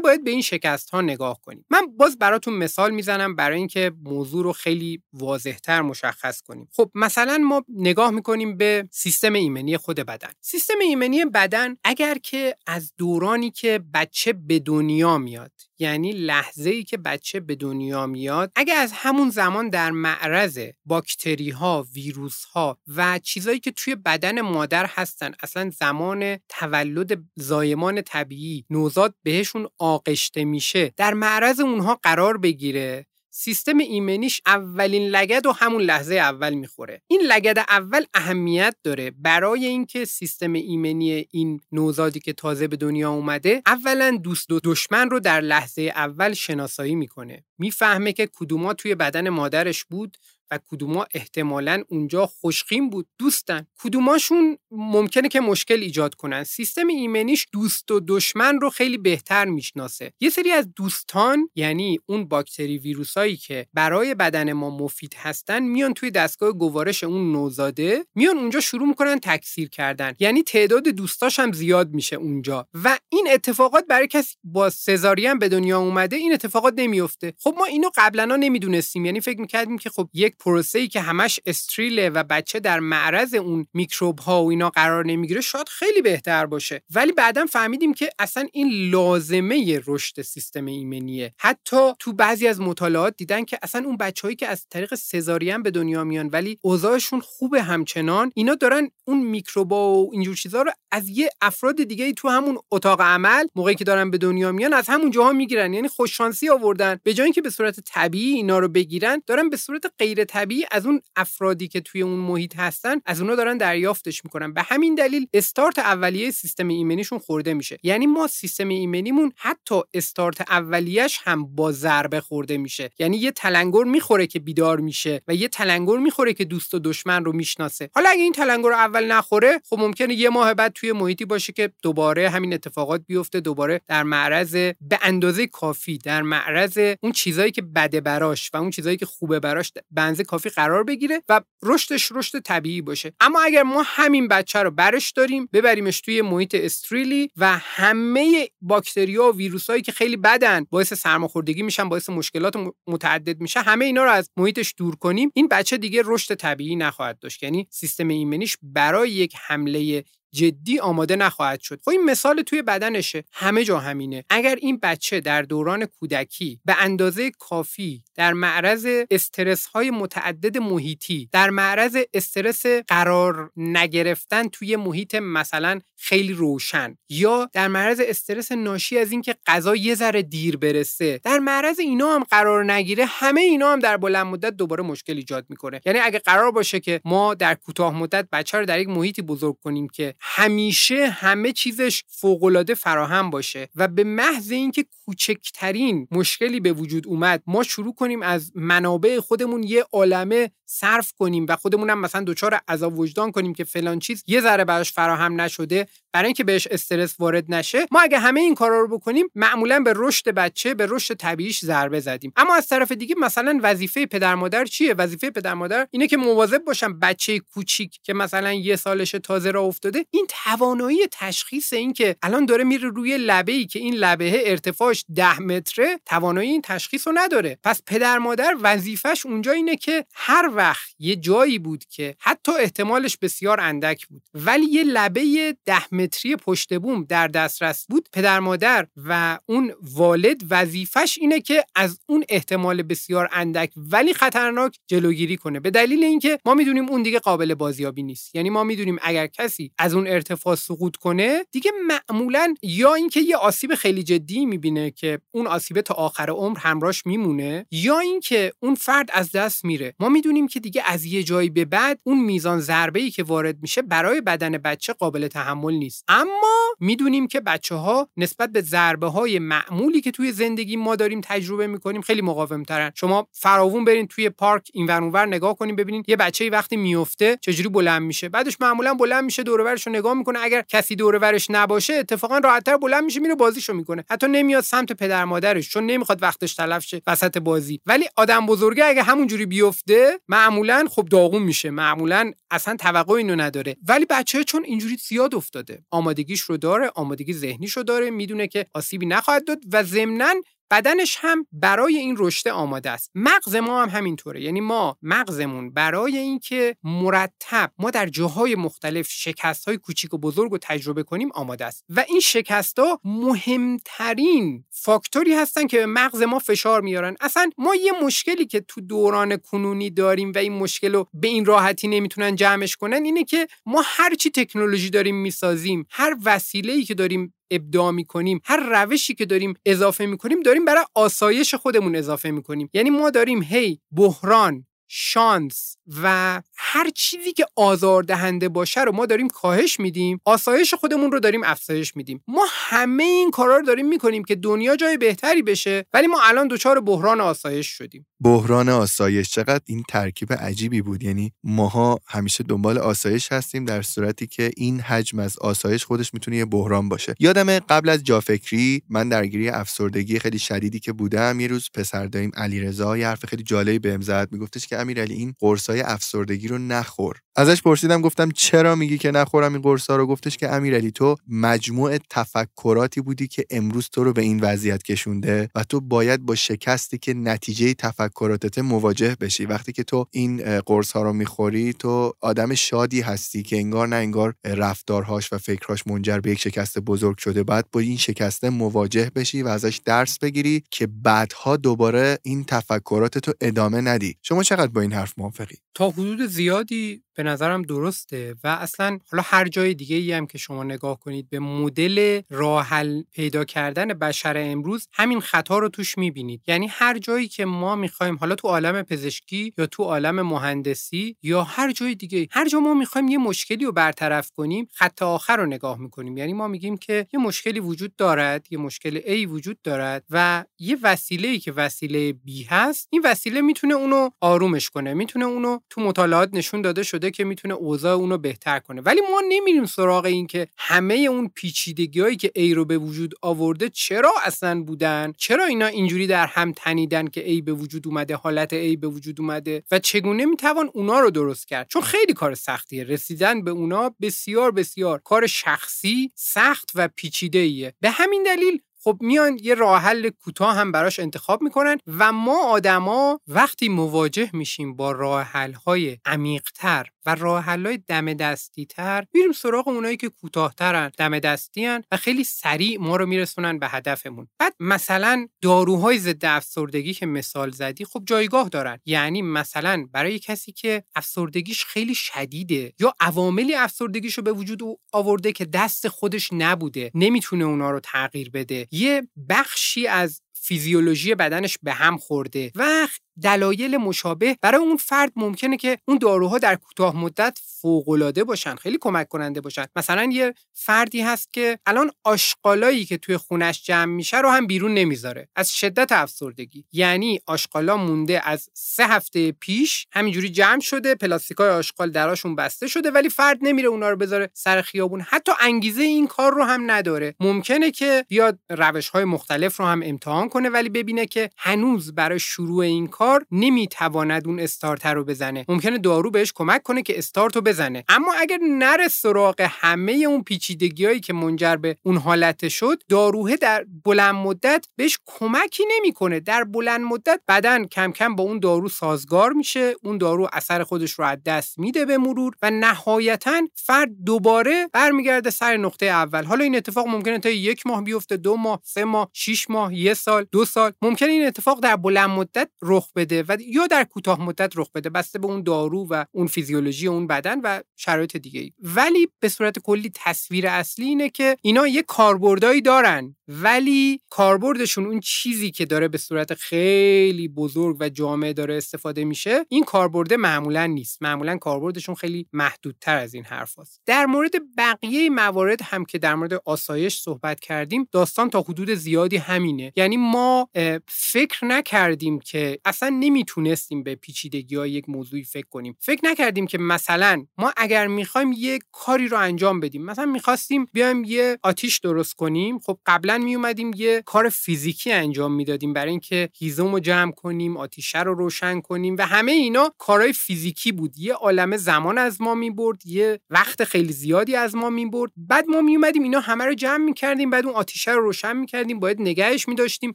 [SPEAKER 2] باید به این شکست ها نگاه کنیم. من باز براتون مثال می‌زنم برای اینکه موضوع رو خیلی واضحتر مشخص کنیم. خب مثلا ما نگاه می‌کنیم به سیستم ایمنی خود بدن. سیستم ایمنی بدن اگر که از دورانی که بچه به دنیا میاد یعنی لحظه ای که بچه به دنیا میاد اگه از همون زمان در معرض باکتری ها ویروس ها و چیزایی که توی بدن مادر هستن اصلا زمان تولد زایمان طبیعی نوزاد بهشون آغشته میشه در معرض اونها قرار بگیره. سیستم ایمنیش اولین لگد و همون لحظه اول می‌خوره. این لگد اول اهمیت داره. برای اینکه سیستم ایمنی این نوزادی که تازه به دنیا اومده اولا دوست و دشمن رو در لحظه اول شناسایی می‌کنه. می‌فهمه که کدوما توی بدن مادرش بود و کدوما احتمالا اونجا خوشخیم بود. دوستن کدوماشون ممکنه که مشکل ایجاد کنن؟ سیستم ایمنیش دوست و دشمن رو خیلی بهتر می‌شناسه. یه سری از دوستان یعنی اون باکتری ویروسایی که برای بدن ما مفید هستن میان توی دستگاه گوارش اون نوزاده میان اونجا شروع می‌کنن تکثیر کردن. یعنی تعداد دوستاش هم زیاد میشه اونجا. و این اتفاقات برای کسی با سزارین به دنیا اومده این اتفاقات نمیفته خب ما اینو قبلا نمی‌دونستیم. یعنی فکر می‌کردیم که خب یک یک پروسه‌ای که همش استریله و بچه در معرض اون میکروب ها و اینا قرار نمی‌گیره شاید خیلی بهتر باشه. ولی بعدا فهمیدیم که اصلا این لازمه رشد سیستم ایمنیه. حتی تو بعضی از مطالعات دیدن که اصلا اون بچههایی که از طریق سزارین به دنیا میان ولی اوضاعشون خوبه همچنان اینا دارن اون میکروبا و اینجور چیزا رو از یه افراد دیگه ای تو همون اتاق عمل موقعی که دارن به دنیا میان از همون جاها می‌گیرن. یعنی خوششانسی آوردن. به جای اینکه به صورت طبیعی اینا رو بگیرن دارن به صورت غیر طبیعی از اون افرادی که توی اون محیط هستن از اونا دارن دریافتش می‌کنن. به همین دلیل استارت اولیه سیستم ایمنیشون خورده میشه. یعنی ما سیستم ایمنیمون حتی استارت اولیش هم با ضربه خورده میشه. یعنی یه تلنگر می‌خوره که بیدار میشه و یه تلنگر می‌خوره که دوست و دشمن رو می‌شناسه. حالا اگه این تلنگر اول نخوره خب ممکنه یه ماه بعد توی محیطی باشه که دوباره همین اتفاقات بیفته دوباره در معرض به اندازه کافی در معرض اون چیزایی که بده براش و اون چیزایی که خوبه براش به کافی قرار بگیره و رشدش رشد طبیعی باشه. اما اگر ما همین بچه رو برش داریم ببریمش توی محیط استریلی و همه باکتریا و ویروسایی که خیلی بدن باعث سرماخوردگی میشن باعث مشکلات متعدد میشه همه اینا رو از محیطش دور کنیم این بچه دیگه رشد طبیعی نخواهد داشت. یعنی سیستم ایمنیش برای یک حمله جدی آماده نخواهد شد. خب این مثال توی بدنشه. همه جا همینه. اگر این بچه در دوران کودکی به اندازه کافی در معرض استرس های متعدد محیطی در معرض استرس قرار نگرفتن توی محیط مثلا خیلی روشن یا در معرض استرس ناشی از اینکه غذا یه ذره دیر برسه در معرض اینا هم قرار نگیره همه اینا هم در بلند مدت دوباره مشکل ایجاد می‌کنه. یعنی اگه قرار باشه که ما در کوتاه مدت بچه رو در یک محیطی بزرگ کنیم که همیشه همه چیزش فوقالعاده فراهم باشه و به محض اینکه کوچکترین مشکلی به وجود اومد ما شروع کنیم از منابع خودمون یه عالمه صرف کنیم و خودمون هم مثلا دچار عذاب وجدان کنیم که فلان چیز یه ذره براش فراهم نشده برای اینکه بهش استرس وارد نشه ما اگه همه این کارا رو بکنیم معمولا به رشد بچه به رشد طبیعیش ضربه زدیم. اما از طرف دیگه مثلا وظیفه پدر مادر چیه؟ وظیفه پدر مادر اینه که مواظب باشن بچه کوچیک که مثلا یه سالش تازه را افتاده این توانایی تشخیص این که الان داره میره روی لبه ای که این لبه ارتفاعش ده متره توانایی این تشخیص رو نداره. پس پدر مادر وظیفش اونجا اینه که هر وقت یه جایی بود که حتی احتمالش بسیار اندک بود ولی یه لبه ده متری پشت بوم در دسترس بود. پدر مادر و اون والد وظیفش اینه که از اون احتمال بسیار اندک ولی خطرناک جلوگیری کنه. به دلیل اینکه ما می‌دونیم اون دیگه قابل بازیابی نیست. یعنی ما می‌دونیم اگر کسی از اون ارتفاع سقوط کنه دیگه معمولا یا اینکه یه آسیب خیلی جدی می‌بینه که اون آسیب تا آخر عمر همراش میمونه یا اینکه اون فرد از دست میره. ما می‌دونیم که دیگه از یه جایی به بعد اون میزان ضربه ای که وارد میشه برای بدن بچه قابل تحمل نیست. اما می‌دونیم که بچه ها نسبت به ضربه های معمولی که توی زندگی ما داریم تجربه می‌کنیم خیلی مقاوم ترن شما فراوون برین توی پارک این ور نگاه کنیم ببینین یه بچه وقتی میفته چجوری بلند میشه. بعدش معمولا بلند میشه دور رو نگاه می‌کنه. اگر کسی دور ورش نباشه اتفاقا راحتتر بلند میشه میره بازیشو می‌کنه. حتی نمیاد سمت پدر مادرش چون نمی‌خواد وقتش تلف شه وسط بازی. ولی آدم بزرگه اگه همونجوری بیفته معمولا خب داغون میشه معمولا اصلا توقع اینو نداره. ولی بچه چون اینجوری زیاد افتاده آمادگیش رو داره آمادگی ذهنیش رو داره می‌دونه که آسیبی نخواهد داد و ضمنا بدنش هم برای این رشد آماده است. مغز ما هم همینطوره. یعنی ما مغزمون برای اینکه مرتب ما در جاهای مختلف شکست های کوچیک و بزرگ رو تجربه کنیم آماده است. و این شکست ها مهمترین فاکتوری هستن که به مغز ما فشار میارن. اصلا ما یه مشکلی که تو دوران کنونی داریم و این مشکل رو به این راحتی نمی‌تونن جمعش کنن اینه که ما هرچی تکنولوژی داریم می‌سازیم هر وسیله‌ای که داریم ابداع می‌کنیم هر روشی که داریم اضافه می‌کنیم داریم برای آسایش خودمون اضافه می‌کنیم. یعنی ما داریم هی بحران شانس و هر چیزی که آزاردهنده باشه رو ما داریم کاهش میدیم آسایش خودمون رو داریم افزایش میدیم. ما همه این کارا رو داریم می‌کنیم که دنیا جای بهتری بشه ولی ما الان دچار بحران آسایش شدیم.
[SPEAKER 1] بحران آسایش چقدر این ترکیب عجیبی بود. یعنی ماها همیشه دنبال آسایش هستیم در صورتی که این حجم از آسایش خودش می‌تونه یه بحران باشه. یادم قبل از جافکری من درگیری افسردگی خیلی شدیدی که بودم یه روز پسر داییم علیرضا یه حرف خیلی جالبی بهم زد میگفتش که امیرعلی این قرصای افسردگی رو نخور. ازش پرسیدم گفتم چرا میگی که نخورم؟ این قرصا رو؟ گفتش که امیرعلی تو مجموع تفکراتی بودی که امروز تو رو به این وضعیت کشونده و تو باید با شکستی که نتیجه تفکراتت مواجه بشی. وقتی که تو این قرص ها رو می‌خوری تو آدم شادی هستی که انگار نه انگار رفتارهاش و فکرهاش منجر به یک شکست بزرگ شده. بعد با این شکسته مواجه بشی و ازش درس بگیری که بعدها دوباره این تفکرات تو ادامه ندی. شما چقدر با این حرف موافقی؟
[SPEAKER 2] تا حدود زیادی به نظرم درسته و اصلا حالا هر جای دیگه ای هم که شما نگاه کنید به مدل راه حل پیدا کردن بشر امروز همین خطا رو توش می‌بینید. یعنی هر جایی که ما می‌خوایم حالا تو عالم پزشکی یا تو عالم مهندسی یا هر جای دیگه هر جا ما می‌خوایم یه مشکلی رو برطرف کنیم خط آخر رو نگاه می‌کنیم. یعنی ما میگیم که یه مشکلی وجود دارد یه مشکل A وجود دارد و یه وسیله که وسیله B هست این وسیله می‌تونه اونو آرومش کنه می‌تونه اونو تو مطالعات نشون داده شده که می‌تونه اوضاع اونو بهتر کنه. ولی ما نمیریم سراغ این که همه اون پیچیدگیهایی که ای رو به وجود آورده چرا اصلا بودن؟ چرا اینا اینجوری در هم تنیدن که ای به وجود اومده حالت ای به وجود اومده؟ و چگونه می‌توان اونا رو درست کرد؟ چون خیلی کار سختیه. رسیدن به اونا بسیار بسیار. کار شخصی سخت و پیچیده ایه به همین دلیل خب میان یه راه حل کوتاه هم براش انتخاب می‌کنن و ما آدما وقتی مواجه میشیم با راه حل های عمیقتر و راه های دم دستی تر میریم سراغ اونایی که کوتاهترن دم دستی هن و خیلی سریع ما رو میرسونن به هدفمون. بعد مثلا داروهای ضد افسردگی که مثال زدی خب جایگاه دارن. یعنی مثلا برای کسی که افسردگیش خیلی شدیده یا عواملی افسردگیشو به وجود آورده که دست خودش نبوده نمی‌تونه اونا رو تغییر بده. یه بخشی از فیزیولوژی بدنش به هم خورده و دلایل مشابه برای اون فرد ممکنه که اون داروها در کوتاه مدت فوقالعاده باشن خیلی کمک کننده باشن. مثلا یه فردی هست که الان آشغالایی که توی خونش جمع میشه رو هم بیرون نمی‌ذاره. از شدت افسردگی. یعنی آشغالا مونده از سه هفته پیش همینجوری جمع شده پلاستیکای آشغال دراشون بسته شده ولی فرد نمیره اونا رو بذاره سر خیابون. حتی انگیزه این کار رو هم نداره. ممکنه که بیاد روش های مختلف رو هم امتحان کنه ولی ببینه که هنوز برای شروع این کار کار نمی‌تواند اون استارتر رو بزنه. ممکنه دارو بهش کمک کنه که استارت رو بزنه. اما اگر نره سراغ همه اون پیچیدگیایی که منجر به اون حالت شد داروه در بلند مدت بهش کمکی نمی‌کنه. در بلند مدت بدن کم کم با اون دارو سازگار میشه اون دارو اثر خودش رو از دست میده به مرور و نهایتا فرد دوباره برمیگرده سر نقطه اول. حالا این اتفاق ممکنه تا یک ماه بیفته دو ماه سه ماه شش ماه یه سال دو سال. ممکنه این اتفاق در بلند مدت رخ بده و یا در کوتاه مدت رخ بده بسته به اون دارو و اون فیزیولوژی اون بدن و شرایط دیگه. ولی به صورت کلی تصویر اصلی اینه که اینا یه کاربردایی دارن ولی کاربردشون اون چیزی که داره به صورت خیلی بزرگ و جامع داره استفاده میشه این کاربرده معمولا نیست معمولا کاربردشون خیلی محدودتر از این حرف هست. در مورد بقیه موارد هم که در مورد آسایش صحبت کردیم داستان تا حدود زیادی همینه یعنی ما فکر نکردیم که اصلا نمی‌تونستیم به پیچیدگی های یک موضوعی فکر کنیم. فکر نکردیم که مثلا ما اگر می‌خوایم یک کاری رو انجام بدیم مثلا می‌خواستیم بیایم یه آتیش درست کنیم. خب قبلا میومدیم یه کار فیزیکی انجام می‌دادیم برای اینکه هیزم رو جمع کنیم آتیشه رو روشن کنیم و همه اینا کارهای فیزیکی بود. یه عالم زمان از ما می‌برد یه وقت خیلی زیادی از ما می‌برد. بعد ما میومدیم اینا همه رو جمع می‌کردیم بعد اون آتیشه رو روشن می‌کردیم باید نگهش میداشتیم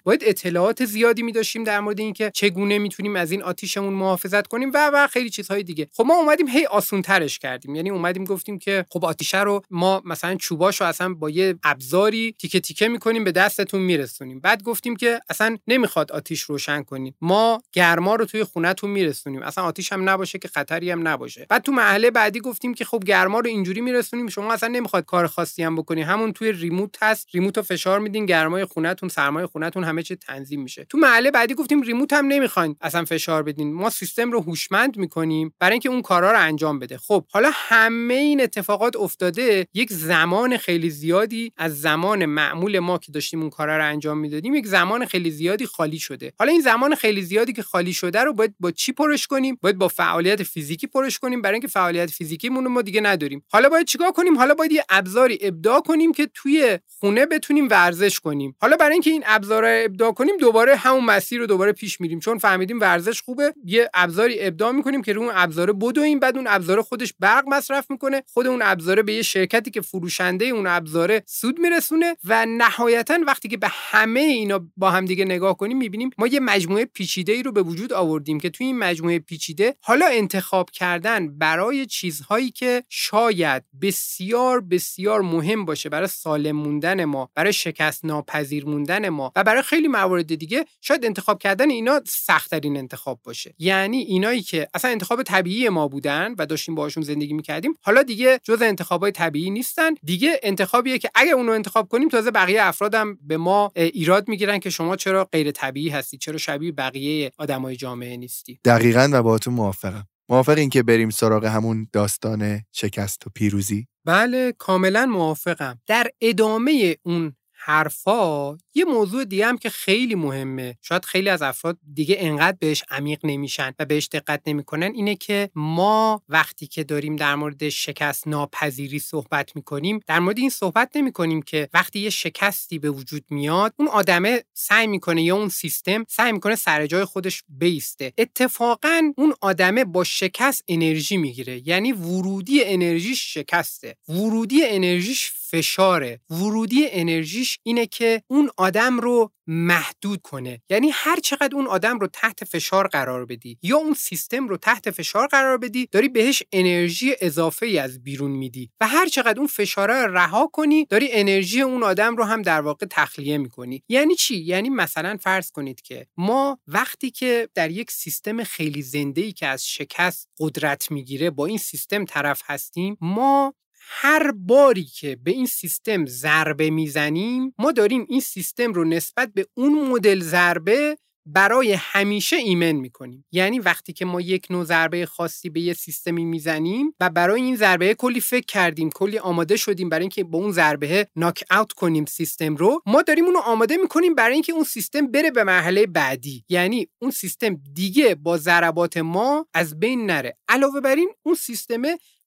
[SPEAKER 2] باید اطلاعات زیادی میداشتیم در مورد اینکه چگونه می‌تونیم از این آتیشمون محافظت کنیم و و خیلی چیزهای دیگه. خب ما اومدیم هی آسون ترش کردیم. یعنی اومدیم گفتیم که خب آتیشه رو ما مثلا چوباشو اصلا با یه ابزاری تیکه تیکه می‌کنیم به دستتون میرسونیم. بعد گفتیم که اصلا نمی‌خواد آتیش روشن کنیم. ما گرما رو توی خونهتون میرسونیم. اصلا آتیش هم نباشه که خطری هم نباشه. بعد تو محله بعدی گفتیم که خب گرما رو اینجوری میرسونیم شما اصلا نمی‌خواد کار خاصی هم بکنی. همون توی ریموت هست. ریموت رو فشار میدین گرمای خونهتون سرمای خونهتون همه چی تنظیم میشه. تو محله بعدی گفتیم ریموت هم نمی‌خواین اصلا فشار بدین. ما سیستم رو هوشمند می‌کنیم برای اینکه اون کارا رو انجام بده. خب حالا همه این اتفاقات افتاده یک زمان خیلی زیادی از زمان معمول ما که داشتیم اون کارا رو انجام می‌دادیم یک زمان خیلی زیادی خالی شده. حالا این زمان خیلی زیادی که خالی شده رو باید با چی پرش کنیم؟ باید با فعالیت فیزیکی پرش کنیم برای اینکه فعالیت فیزیکیمون رو ما دیگه نداریم. حالا باید چیکار کنیم؟ حالا باید یه ابزاری ابداع کنیم که توی خونه بتونیم ورزش کنیم. حالا برای اینکه این ابزار ابداع کنیم دوباره همون مسیر رو دوباره پیش میریم. چون فهمیدیم ورزش خوبه. یه ابزاری ابداع می‌کنیم که رو اون ابزار بدویم بعد اون ابزار خودش برق مصرف می‌کنه. خود اون ابزاره به یه شرکتی که فروشنده اون ابزاره سود میرسونه و نهایتا وقتی که به همه اینا با هم دیگه نگاه کنیم می‌بینیم ما یه مجموعه پیچیده ای رو به وجود آوردیم که توی این مجموعه پیچیده حالا انتخاب کردن برای چیزهایی که شاید بسیار بسیار مهم باشه برای سالم موندن ما برای شکست ناپذیر موندن ما و برای خیلی موارد دیگه شاید انتخاب کردن اینا سختترین انتخاب باشه. یعنی اینایی که اصلا انتخاب طبیعی ما بودن و داشتیم باهاشون زندگی می‌کردیم حالا دیگه جز انتخابای طبیعی نیستن. دیگه انتخابیه که اگه اونو انتخاب کنیم تازه بقیه افرادم به ما ایراد می‌گیرن که شما چرا غیر طبیعی هستی چرا شبیه بقیه آدمای جامعه نیستی.
[SPEAKER 1] دقیقا و باهاتون موافقم. موافق این که بریم سراغ همون داستان شکست و پیروزی؟
[SPEAKER 2] بله کاملا موافقم. در ادامه اون حرفا یه موضوع دیگه هم که خیلی مهمه. شاید خیلی از افراد دیگه انقدر بهش عمیق نمیشن و بهش دقت نمی‌کنن اینه که ما وقتی که داریم در مورد شکست ناپذیری صحبت می‌کنیم در مورد این صحبت نمی‌کنیم که وقتی یه شکستی به وجود میاد اون آدمه سعی می‌کنه یا اون سیستم سعی می‌کنه سر جای خودش بیسته. اتفاقا اون آدمه با شکست انرژی می‌گیره. یعنی ورودی انرژیش شکسته. ورودی انرژیش فشاره ورودی انرژیش اینه که اون آدم رو محدود کنه. یعنی هر چقدر اون آدم رو تحت فشار قرار بدی یا اون سیستم رو تحت فشار قرار بدی داری بهش انرژی اضافه ای از بیرون میدی و هر چقدر اون فشاره رو رها کنی داری انرژی اون آدم رو هم در واقع تخلیه می‌کنی. یعنی چی؟ یعنی مثلا فرض کنید که ما وقتی که در یک سیستم خیلی زنده ای که از شکست قدرت می‌گیره با این سیستم طرف هستیم ما هر باری که به این سیستم ضربه می‌زنیم ما داریم این سیستم رو نسبت به اون مدل ضربه برای همیشه ایمن می‌کنیم. یعنی وقتی که ما یک نوع ضربه خاصی به یه سیستمی می‌زنیم و برای این ضربه کلی فکر کردیم کلی آماده شدیم برای اینکه با اون ضربه ناک اوت کنیم سیستم رو ما داریم اونو آماده می‌کنیم برای اینکه اون سیستم بره به مرحله بعدی. یعنی اون سیستم دیگه با ضربات ما از بین نره. علاوه بر این اون سیستم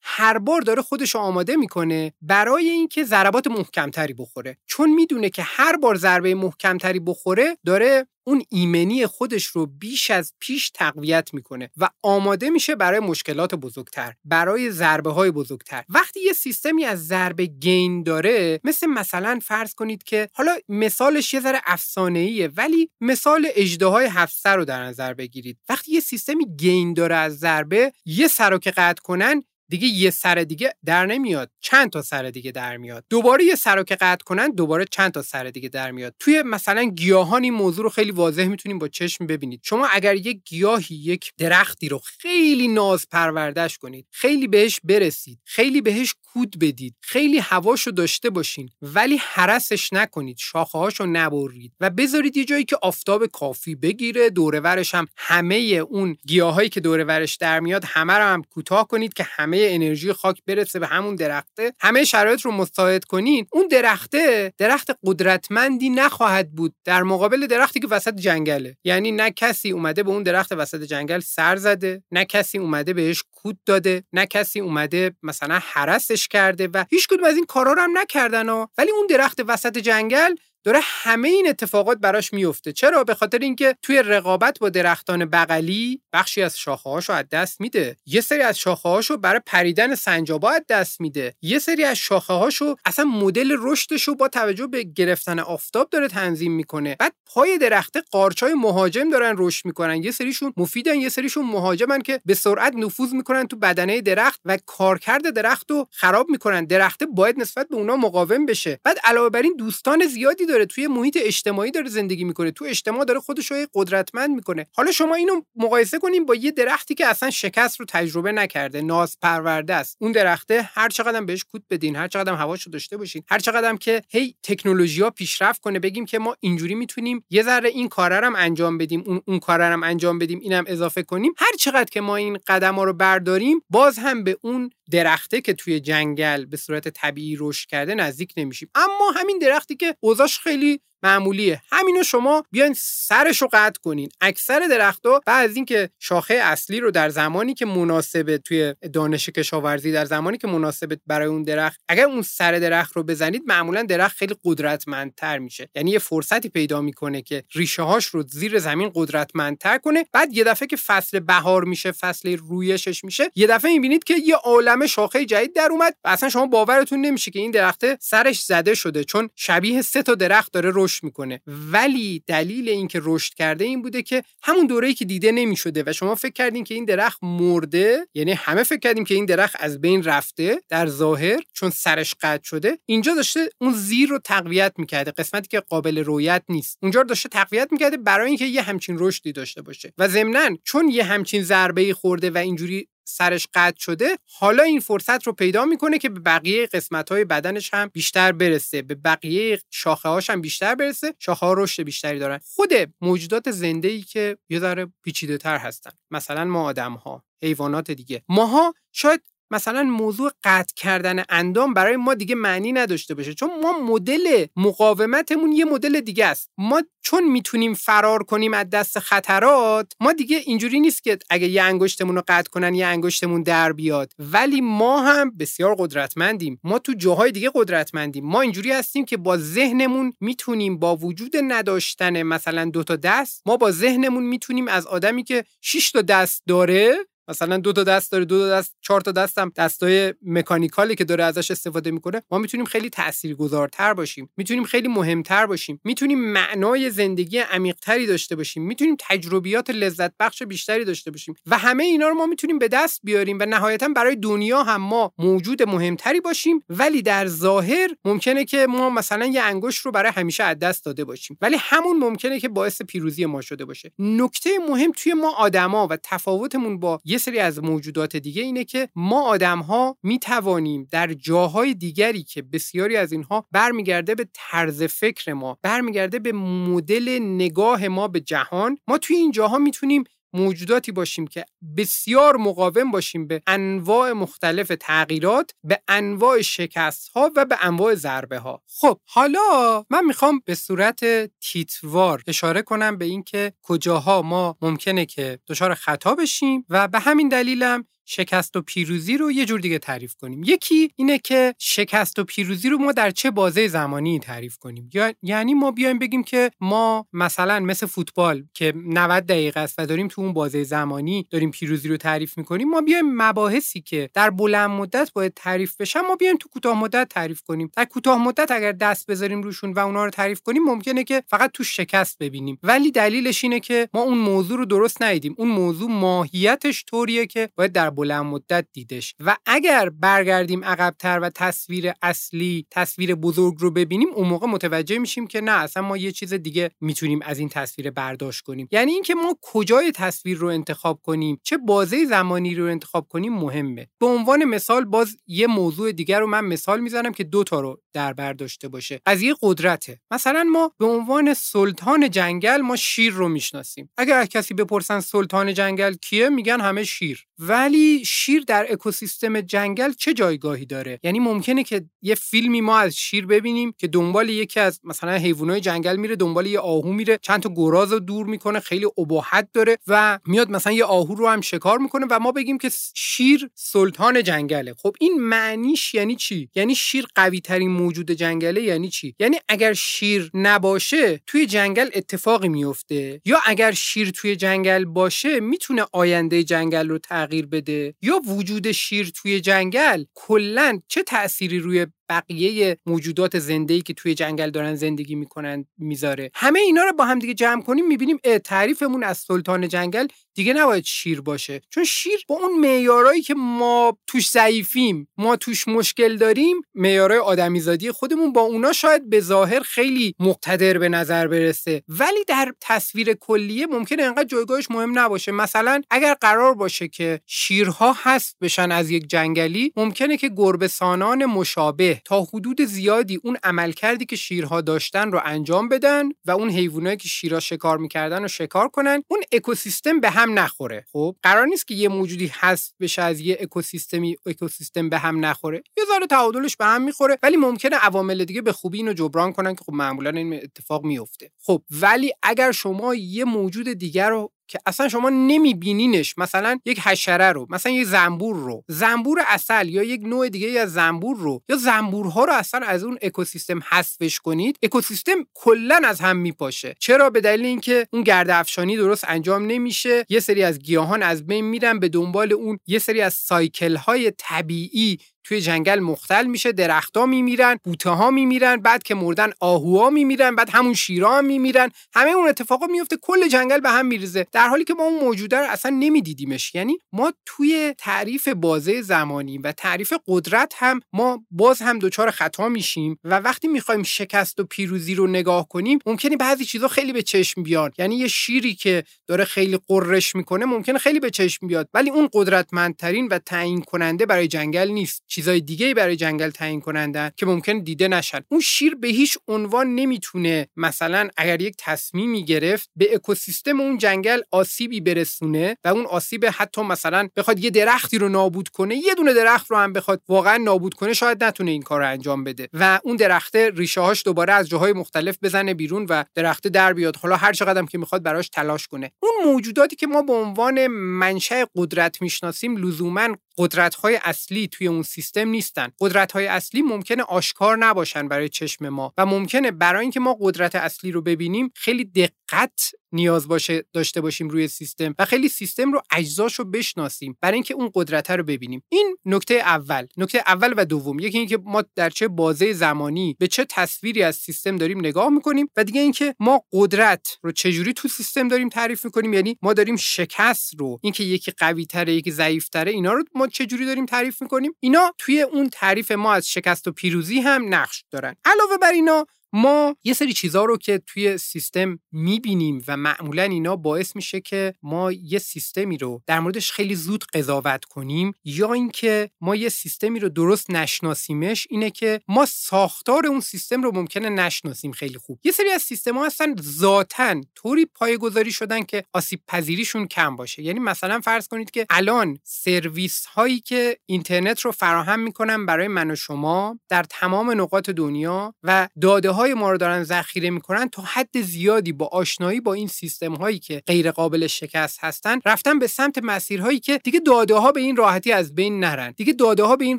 [SPEAKER 2] هر بار داره خودش آماده می‌کنه برای اینکه ضربات محکمتری بخوره. چون می‌دونه که هر بار ضربه محکمتری بخوره داره اون ایمنی خودش رو بیش از پیش تقویت می‌کنه و آماده میشه برای مشکلات بزرگتر برای ضربه های بزرگتر. وقتی یه سیستمی از ضربه گین داره مثل مثلا فرض کنید که حالا مثالش یه ذره افسانه ولی مثال های هفت رو در نظر بگیرید. وقتی یه سیستمی گین داره از ضربه یه سر که قطع کنن دیگه یه سر دیگه در نمیاد چند تا سر دیگه در میاد. دوباره یه سر که قطع کنن دوباره چند تا سر دیگه در میاد. توی مثلا گیاهان این موضوع رو خیلی واضح می‌تونیم با چشم ببینید. شما اگر یک گیاهی یک درختی رو خیلی ناز پروردش کنید خیلی بهش برسید خیلی بهش کود بدید خیلی هواشو داشته باشین ولی حرسش نکنید شاخه هاشو نبرید و بذارید یه جایی که آفتاب کافی بگیره دورورش هم همه اون گیاهایی که دورورش در میاد همه رو هم کوتاه کنید که همه انرژی خاک برسه به همون درخته همه شرایط رو مساعد کنین اون درخته درخت قدرتمندی نخواهد بود در مقابل درختی که وسط جنگله. یعنی نه کسی اومده به اون درخت وسط جنگل سر زده نه کسی اومده بهش کود داده نه کسی اومده مثلا حرسش کرده و هیچ کدوم از این کارا رو هم نکردن ها. ولی اون درخت وسط جنگل داره همه این اتفاقات براش میفته چرا؟ به خاطر اینکه توی رقابت با درختان بغلی بخشی از شاخه هاشو از دست میده. یه سری از شاخه هاشو برای پریدن سنجابا از دست میده. یه سری از شاخه هاشو اصلا مدل رشدشو با توجه به گرفتن آفتاب داره تنظیم می‌کنه. بعد پای درخته قارچای مهاجم دارن رشد می‌کنن. یه سریشون مفیدن یه سریشون مهاجمن که به سرعت نفوذ می‌کنن تو بدنه درخت و کارکرد درخت رو خراب می‌کنن. درخته باید نسبت به اونا مقاوم بشه. بعد علاوه بر این دوستان زیادی داره توی محیط اجتماعی داره زندگی می‌کنه تو اجتماع داره خودش رو قدرتمند می‌کنه. حالا شما اینو مقایسه کنیم با یه درختی که اصلا شکست رو تجربه نکرده ناز پرورده است. اون درخته هر چقدر بهش کود بدین هر چقدر هواشو داشته باشین هر چقدر که هی تکنولوژی ها پیشرفت کنه بگیم که ما اینجوری می‌تونیم یه ذره این کارا انجام بدیم اون اون کارا انجام بدیم اینم اضافه کنیم. هر چقدر که ما این قدم ها رو برداریم باز هم به اون درخته که توی جنگل به صورت طبیعی رشد کرده نزدیک نمیشیم. اما همین درختی که اوضاش خیلی معمولیه. همینو شما بیاین سرش رو قطع کنین. اکثر درختها بعد از اینکه شاخه اصلی رو در زمانی که مناسبه توی دانش کشاورزی در زمانی که مناسبه برای اون درخت اگر اون سر درخت رو بزنید معمولا درخت خیلی قدرتمندتر میشه. یعنی یه فرصتی پیدا می‌کنه که ریشه هاش رو زیر زمین قدرتمندتر کنه. بعد یه دفعه که فصل بهار میشه فصل رویشش میشه یه دفعه می‌بینید که یه عالمه شاخه جدید در اومد و اصلا شما باورتون نمیشه که این درخته سرش زده شده چون شبیه سه تا درخت داره رشد می‌کنه. ولی دلیل اینکه رشد کرده این بوده که همون دوره‌ای که دیده نمی‌شده و شما فکر کردین که این درخت مرده یعنی همه فکر کردیم که این درخت از بین رفته در ظاهر چون سرش قطع شده اینجا داشته اون زیر رو تقویت می‌کرده قسمتی که قابل رویت نیست. اونجا داشته تقویت می‌کرده برای اینکه یه همچین رشدی داشته باشه. و ضمنا چون یه همچین ضربه خورده و اینجوری سرش قطع شده حالا این فرصت رو پیدا می‌کنه که به بقیه قسمت های بدنش هم بیشتر برسه به بقیه شاخه هاش هم بیشتر برسه شاخه ها رشد بیشتری دارن. خود موجودات زنده ای که یه ذره پیچیده تر هستن مثلا ما آدم ها حیوانات دیگه. ماها شاید مثلا موضوع قطع کردن اندام برای ما دیگه معنی نداشته باشه. چون ما مدل مقاومتمون یه مدل دیگه است. ما چون می‌تونیم فرار کنیم از دست خطرات ما دیگه اینجوری نیست که اگه یه انگشتمون رو قطع کنن یه انگشتمون در بیاد. ولی ما هم بسیار قدرتمندیم. ما تو جاهای دیگه قدرتمندیم. ما اینجوری هستیم که با ذهنمون می‌تونیم با وجود نداشتن مثلا دو تا دست ما با ذهنمون می‌تونیم از آدمی که 6 تا دست داره مثلا دو تا دست داره دو تا دست چهار تا دست دستای مکانیکالی که داره ازش استفاده می‌کنه ما می‌تونیم خیلی تاثیرگذارتر باشیم. می‌تونیم خیلی مهمتر باشیم. می‌تونیم معنای زندگی عمیقتری داشته باشیم. می‌تونیم تجربیات لذت بخش بیشتری داشته باشیم. و همه اینا رو ما می‌تونیم به دست بیاریم و نهایتا برای دنیا هم ما موجود مهمتری باشیم. ولی در ظاهر ممکنه که ما مثلا یه انگشت رو برای همیشه از دست داده باشیم. ولی همون ممکنه که باعث پیروزی ما شده باشه. نکته مهم توی ما آدما و تفاوتمون با یه سری از موجودات دیگه اینه که ما آدم ها می توانیم در جاهای دیگری که بسیاری از اینها برمیگرده به طرز فکر ما برمیگرده به مدل نگاه ما به جهان ما توی این جاها می‌تونیم موجوداتی باشیم که بسیار مقاوم باشیم به انواع مختلف تغییرات به انواع شکست ها و به انواع ضربه ها خب حالا من می‌خوام به صورت تیتوار اشاره کنم به اینکه کجاها ما ممکنه که دچار خطا بشیم و به همین دلیلم شکست و پیروزی رو یه جور دیگه تعریف کنیم. یکی اینه که شکست و پیروزی رو ما در چه بازه زمانی تعریف کنیم؟ یعنی ما بیایم بگیم که ما مثلا مثل فوتبال که 90 دقیقه است و داریم تو اون بازه زمانی داریم پیروزی رو تعریف می‌کنیم ما بیایم مباحثی که در بلند مدت باید تعریف بشن ما بیایم تو کوتاه مدت تعریف کنیم. در کوتاه مدت اگر دست بذاریم روشون و اونا رو تعریف کنیم ممکنه که فقط تو شکست ببینیم. ولی دلیلش اینه که ما اون موضوع رو درست ندیدیم. اون موضوع ماهیتش طوریه که باید در بلند مدت دیدش. و اگر برگردیم عقبتر و تصویر اصلی تصویر بزرگ رو ببینیم اون موقع متوجه میشیم که نه اصلا ما یه چیز دیگه می‌تونیم از این تصویر برداشت کنیم. یعنی اینکه ما کجای تصویر رو انتخاب کنیم چه بازه زمانی رو انتخاب کنیم مهمه. به عنوان مثال باز یه موضوع دیگر رو من مثال می‌زنم که دو تا رو در برداشته باشه. از یه قدرته. مثلا ما به عنوان سلطان جنگل ما شیر رو می‌شناسیم. اگر کسی بپرسن سلطان جنگل کیه میگن همه شیر. ولی شیر در اکوسیستم جنگل چه جایگاهی داره؟ یعنی ممکنه که یه فیلمی ما از شیر ببینیم که دنبال یکی از مثلا حیوانات جنگل میره دنبال یه آهو میره چند تا گراز رو دور می‌کنه خیلی ابهت داره و میاد مثلا یه آهو رو هم شکار می‌کنه و ما بگیم که شیر سلطان جنگله. خب این معنیش یعنی چی؟ یعنی شیر قوی ترین موجود جنگله یعنی چی؟ یعنی اگر شیر نباشه توی جنگل اتفاقی میفته یا اگر شیر توی جنگل باشه می‌تونه آینده جنگل رو تغییر بده یا وجود شیر توی جنگل کلا چه تأثیری روی بقیه موجودات زنده که توی جنگل دارن زندگی می‌کنن می‌ذاره. همه اینا رو با هم دیگه جمع کنیم می‌بینیم تعریفمون از سلطان جنگل دیگه نباید شیر باشه. چون شیر با اون معیارایی که ما توش ضعیفیم ما توش مشکل داریم معیارای آدمیزادی خودمون با اونا شاید به ظاهر خیلی مقتدر به نظر برسه. ولی در تصویر کلیه ممکنه انقدر جایگاهش مهم نباشه. مثلا اگر قرار باشه که شیرها هست بشن از یک جنگلی ممکنه که گربه سانان مشابه تا حدود زیادی اون عملکردی که شیرها داشتن رو انجام بدن و اون حیوانایی که شیرها شکار می‌کردن رو شکار کنن اون اکوسیستم به هم نخوره. خب قرار نیست که یه موجودی هست بشه از یه اکوسیستمی اکوسیستم به هم نخوره. یه ذره تعادلش به هم می‌خوره ولی ممکنه عوامل دیگه به خوبی اینو جبران کنن که خب معمولا این اتفاق میفته خب ولی اگر شما یه موجود دیگر رو که اصلا شما نمیبینینش مثلا یک حشره رو مثلا یک زنبور رو. زنبور اصل یا یک نوع دیگه از زنبور رو یا زنبورها رو اصلا از اون اکوسیستم حذفش کنید. اکوسیستم کلا از هم میپاشه. چرا؟ به دلیل اینکه اون گرد افشانی درست انجام نمیشه. یه سری از گیاهان از بین میرن به دنبال اون یه سری از سایکل های طبیعی توی جنگل مختل میشه درختها میمیرن بوته ها میمیرن بعد که مردن آهوها میمیرن بعد همون شیرا هم میمیرن. همه اون اتفاقا میفته کل جنگل به هم میریزه. در حالی که ما اون موجوده رو اصلا نمیدیدیمش. یعنی ما توی تعریف بازه زمانی و تعریف قدرت هم ما باز هم دچار خطا میشیم و وقتی می‌خوایم شکست و پیروزی رو نگاه کنیم ممکنه بعضی چیزا خیلی به چشم بیان. یعنی یه شیری که داره خیلی قررش می‌کنه ممکنه خیلی به چشم بیاد. ولی اون قدرتمندترین و تعیین کننده برای جنگل نیست. چیزای دیگه برای جنگل تعیین کنندن که ممکن دیده نشن. اون شیر به هیچ عنوان نمی‌تونه مثلا اگر یک تصمیمی گرفت به اکوسیستم اون جنگل آسیبی برسونه و اون آسیب حتی مثلا بخواد یه درختی رو نابود کنه یه دونه درخت رو هم بخواد واقعا نابود کنه شاید نتونه این کار رو انجام بده. و اون درخته ریشه هاش دوباره از جاهای مختلف بزنه بیرون و درخته در بیاد. حالا هر چقدر که می‌خواد براش تلاش کنه. اون موجوداتی که ما به عنوان منشأ قدرت می‌شناسیم لزوما قدرت های اصلی توی اون سیستم نیستن. قدرت های اصلی ممکنه آشکار نباشن برای چشم ما و ممکنه برای اینکه ما قدرت اصلی رو ببینیم خیلی دقت نیاز باشه داشته باشیم روی سیستم و خیلی سیستم رو اجزاش رو بشناسیم برای اینکه اون قدرت رو ببینیم. این نکته اول. نکته اول و دوم. یکی اینکه ما در چه بازه زمانی به چه تصویری از سیستم داریم نگاه می‌کنیم و دیگه اینکه ما قدرت رو چجوری تو سیستم داریم تعریف می‌کنیم. یعنی ما داریم شکست رو اینکه یکی قوی تره یکی ضعیف تره اینا رو ما چجوری داریم تعریف می‌کنیم؟ اینا توی اون تعریف ما از شکست و پیروزی هم نقش دارن. علاوه بر اینا ما یه سری چیزها رو که توی سیستم می‌بینیم و معمولا اینا باعث میشه که ما یه سیستمی رو در موردش خیلی زود قضاوت کنیم یا اینکه ما یه سیستمی رو درست نشناسیمش اینه که ما ساختار اون سیستم رو ممکنه نشناسیم خیلی خوب. یه سری از سیستم ها هستن ذاتا طوری پایه‌گذاری شدن که آسیب پذیریشون کم باشه. یعنی مثلا فرض کنید که الان سرویس هایی که اینترنت رو فراهم می‌کنن برای من و شما در تمام نقاط دنیا و داده های ما رو دارن ذخیره می‌کنن تا حد زیادی با آشنایی با این سیستم هایی که غیر قابل شکست هستن رفتن به سمت مسیرهایی که دیگه داده ها به این راحتی از بین نرن دیگه داده ها به این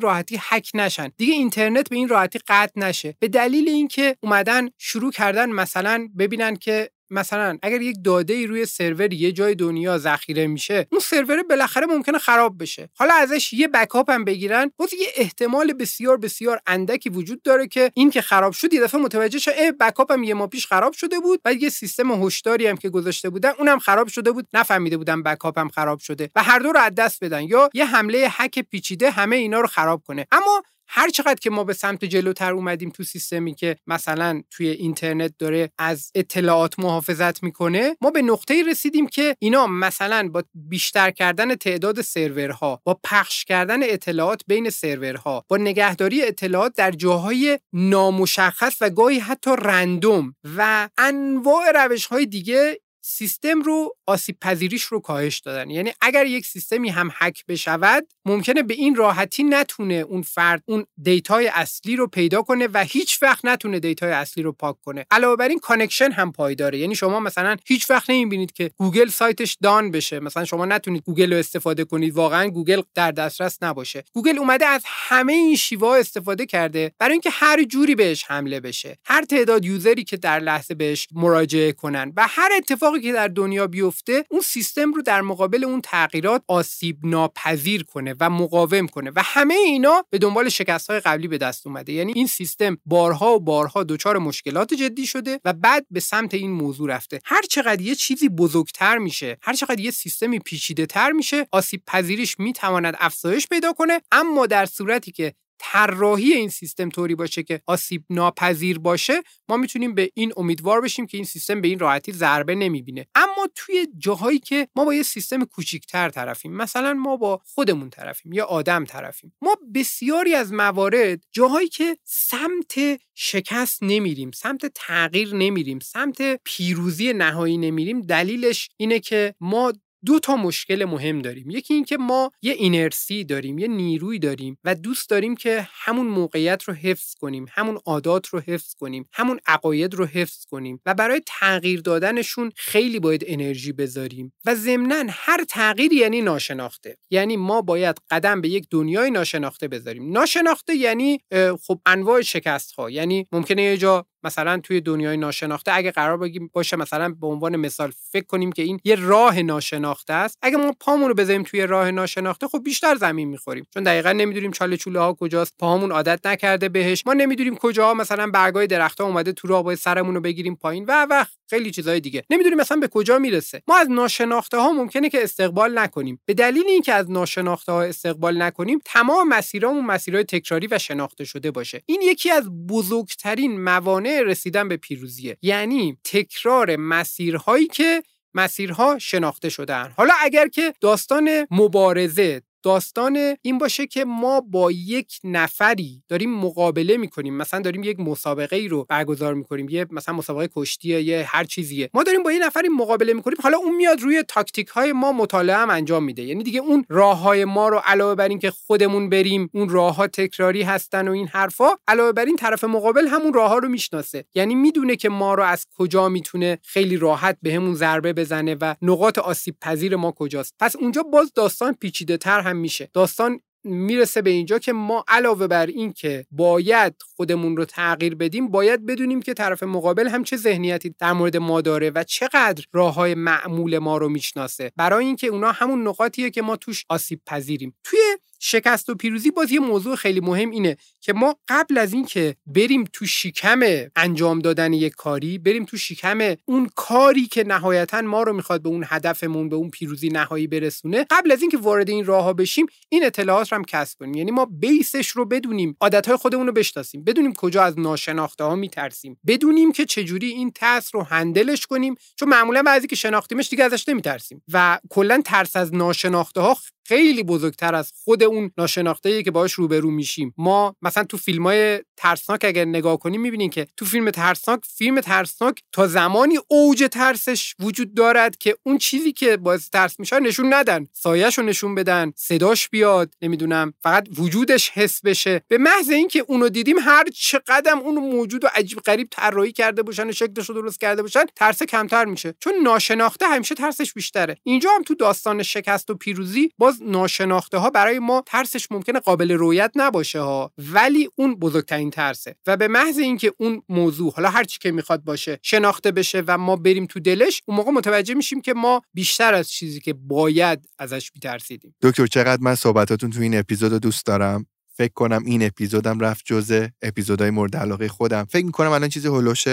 [SPEAKER 2] راحتی هک نشن دیگه اینترنت به این راحتی قطع نشه. به دلیل اینکه اومدن شروع کردن مثلا ببینن که مثلا اگر یک داده ای روی سرور یه جای دنیا ذخیره میشه اون سرور بالاخره ممکنه خراب بشه. حالا ازش یه بکاپ هم بگیرن باز یه احتمال بسیار بسیار اندکی وجود داره که این که خراب شد یه دفعه متوجه شه اه بکاپ هم یه ماه پیش خراب شده بود و یه سیستم هشداری هم که گذاشته بودن اونم خراب شده بود. نفهمیده بودن بکاپ هم خراب شده. و هر دو رو از دست بدن. یا یه حمله هک پیچیده همه اینا رو خراب کنه. اما هر چقدر که ما به سمت جلوتر اومدیم تو سیستمی که مثلا توی اینترنت داره از اطلاعات محافظت می‌کنه ما به نقطه‌ای رسیدیم که اینا مثلا با بیشتر کردن تعداد سرورها با پخش کردن اطلاعات بین سرورها با نگهداری اطلاعات در جاهای نامشخص و گاهی حتی random و انواع روش‌های دیگه سیستم رو آسیب پذیریش رو کاهش دادن. یعنی اگر یک سیستمی هم هک بشود ممکنه به این راحتی نتونه اون فرد اون data ی اصلی رو پیدا کنه و هیچ وقت نتونه data ی اصلی رو پاک کنه. علاوه بر این connection هم پایداره. یعنی شما مثلا هیچ وقت نمی‌بینید که گوگل سایتش down بشه. مثلا شما نتونید گوگل رو استفاده کنید. واقعا گوگل در دسترس نباشه. گوگل اومده از همه این شیوه استفاده کرده برای اینکه هر جوری بهش حمله بشه. هر تعداد user ی که در لحظه بهش مراجعه کنن و هر اتفاق اتفاقی که در دنیا بیفته اون سیستم رو در مقابل اون تغییرات آسیب ناپذیر کنه و مقاوم کنه و همه اینا به دنبال شکست های قبلی به دست اومده. یعنی این سیستم بارها و بارها دچار مشکلات جدی شده و بعد به سمت این موضوع رفته. هر چقدر یه چیزی بزرگتر میشه هر چقدر یه سیستمی پیچیده تر میشه آسیب پذیریش می‌تواند افزایش پیدا کنه اما در صورتی که طراحی این سیستم طوری باشه که آسیب ناپذیر باشه ما می‌تونیم به این امیدوار بشیم که این سیستم به این راحتی ضربه نمی‌بینه. اما توی جاهایی که ما با یه سیستم کوچیکتر طرفیم مثلا ما با خودمون طرفیم یا آدم طرفیم ما بسیاری از موارد جاهایی که سمت شکست نمیریم سمت تغییر نمیریم سمت پیروزی نهایی نمیریم دلیلش اینه که ما دو تا مشکل مهم داریم. یکی اینکه ما یه اینرسی داریم یه نیروی داریم و دوست داریم که همون موقعیت رو حفظ کنیم همون عادات رو حفظ کنیم همون عقاید رو حفظ کنیم و برای تغییر دادنشون خیلی باید انرژی بذاریم. و ضمنا هر تغییری یعنی ناشناخته. یعنی ما باید قدم به یک دنیای ناشناخته بذاریم. ناشناخته یعنی خب انواع شکست ها یعنی ممکنه یه جا مثلا توی دنیای ناشناخته اگه قرار بگیم باشه مثلا به عنوان مثال فکر کنیم که این یه راه ناشناخته است اگه ما پامون رو بذاریم توی راه ناشناخته خب بیشتر زمین می‌خوریم. چون دقیقا نمی‌دونیم چاله چوله ها کجاست پاهامون عادت نکرده بهش. ما نمی‌دونیم کجا مثلا برگای درختها اومده تو راه باید سرمون رو بگیریم پایین. و و خیلی چیزهای دیگه. نمی‌دونیم مثلا به کجا می‌رسه. ما از ناشناخته ها ممکنه که استقبال نکنیم. به دلیل اینکه از ناشناخته ها استقبال نکنیم تمام مسیرامون مسیرهای تکراری و شناخته شده باشه. این یکی از بزرگترین موانع رسیدن به پیروزیه. یعنی تکرار مسیرهایی که مسیرها شناخته شدن. حالا اگر که داستان مبارزه داستان این باشه که ما با یک نفری داریم مقابله می‌کنیم. مثلا داریم یک مسابقه ای رو برگزار می‌کنیم. یه مثلا مسابقه کشتیه یه هر چیزیه. ما داریم با یه نفری مقابله می‌کنیم. حالا اون میاد روی تاکتیک های ما مطالعه هم انجام میده. یعنی دیگه اون راه های ما رو علاوه بر اینکه خودمون بریم اون راه ها تکراری هستن و این حرفا علاوه بر این طرف مقابل همون راه ها رو می‌شناسه. یعنی می‌دونه که ما رو از کجا می‌تونه خیلی راحت بهمون به ضربه بزنه و نقاط آسیب پذیر ما کجاست. پس اونجا باز داستان پیچیده تر میشه. داستان می‌رسه به اینجا که ما علاوه بر این که باید خودمون رو تغییر بدیم باید بدونیم که طرف مقابل هم چه ذهنیتی در مورد ما داره و چقدر راه های معمول ما رو می‌شناسه. برای اینکه اونا همون نقاطیه که ما توش آسیب پذیریم. توی شکست و پیروزی باز یه موضوع خیلی مهم اینه که ما قبل از اینکه بریم تو شکم انجام دادن یک کاری بریم تو شکم اون کاری که نهایتا ما رو می‌خواد به اون هدفمون به اون پیروزی نهایی برسونه قبل از اینکه وارد این راه ها بشیم این اطلاعات رو هم کسب کنیم. یعنی ما بیسش رو بدونیم عادت خودمون رو بشناسیم بدونیم کجا از ناشناخته ها میترسیم بدونیم که چجوری این ترس رو هندلش کنیم چون معمولا بعضی که شناختیمش دیگه ازش نمیترسیم و کلا ترس از ناشناخته ها خیلی بزرگتر از خود اون ناشناخته که باش روبرو میشیم. ما مثلا تو فیلم های ترسناک اگر نگاه کنیم می‌بینیم که تو فیلم ترسناک فیلم ترسناک تا زمانی اوج ترسش وجود دارد که اون چیزی که باعث ترس میشه نشون ندن. سایهش رو نشون بدن صداش بیاد نمی‌دونم فقط وجودش حس بشه. به محض اینکه اونو دیدیم هر چقدر اونو موجود و عجیب غریب طراحی کرده باشن و شکلش رو درست کرده باشن ترس کمتر میشه. چون ناشناخته همیشه ترسش بیشتره. اینجا هم تو داستان شکست و پیروزی باز ناشناخته ها برای ما ترسش ممکنه قابل رویت نباشه ها ولی اون بزرگترین ترسه. و به محض اینکه اون موضوع حالا هر چی که می‌خواد باشه شناخته بشه و ما بریم تو دلش اون موقع متوجه میشیم که ما بیشتر از چیزی که باید ازش میترسیدیم.
[SPEAKER 1] دکتر چقدر من صحبتاتون تو این اپیزود دوست دارم؟ فکر کنم این اپیزودم رفت جزء اپیزودهای مورد علاقه خودم. فکر می‌کنم الان چیزی هلوش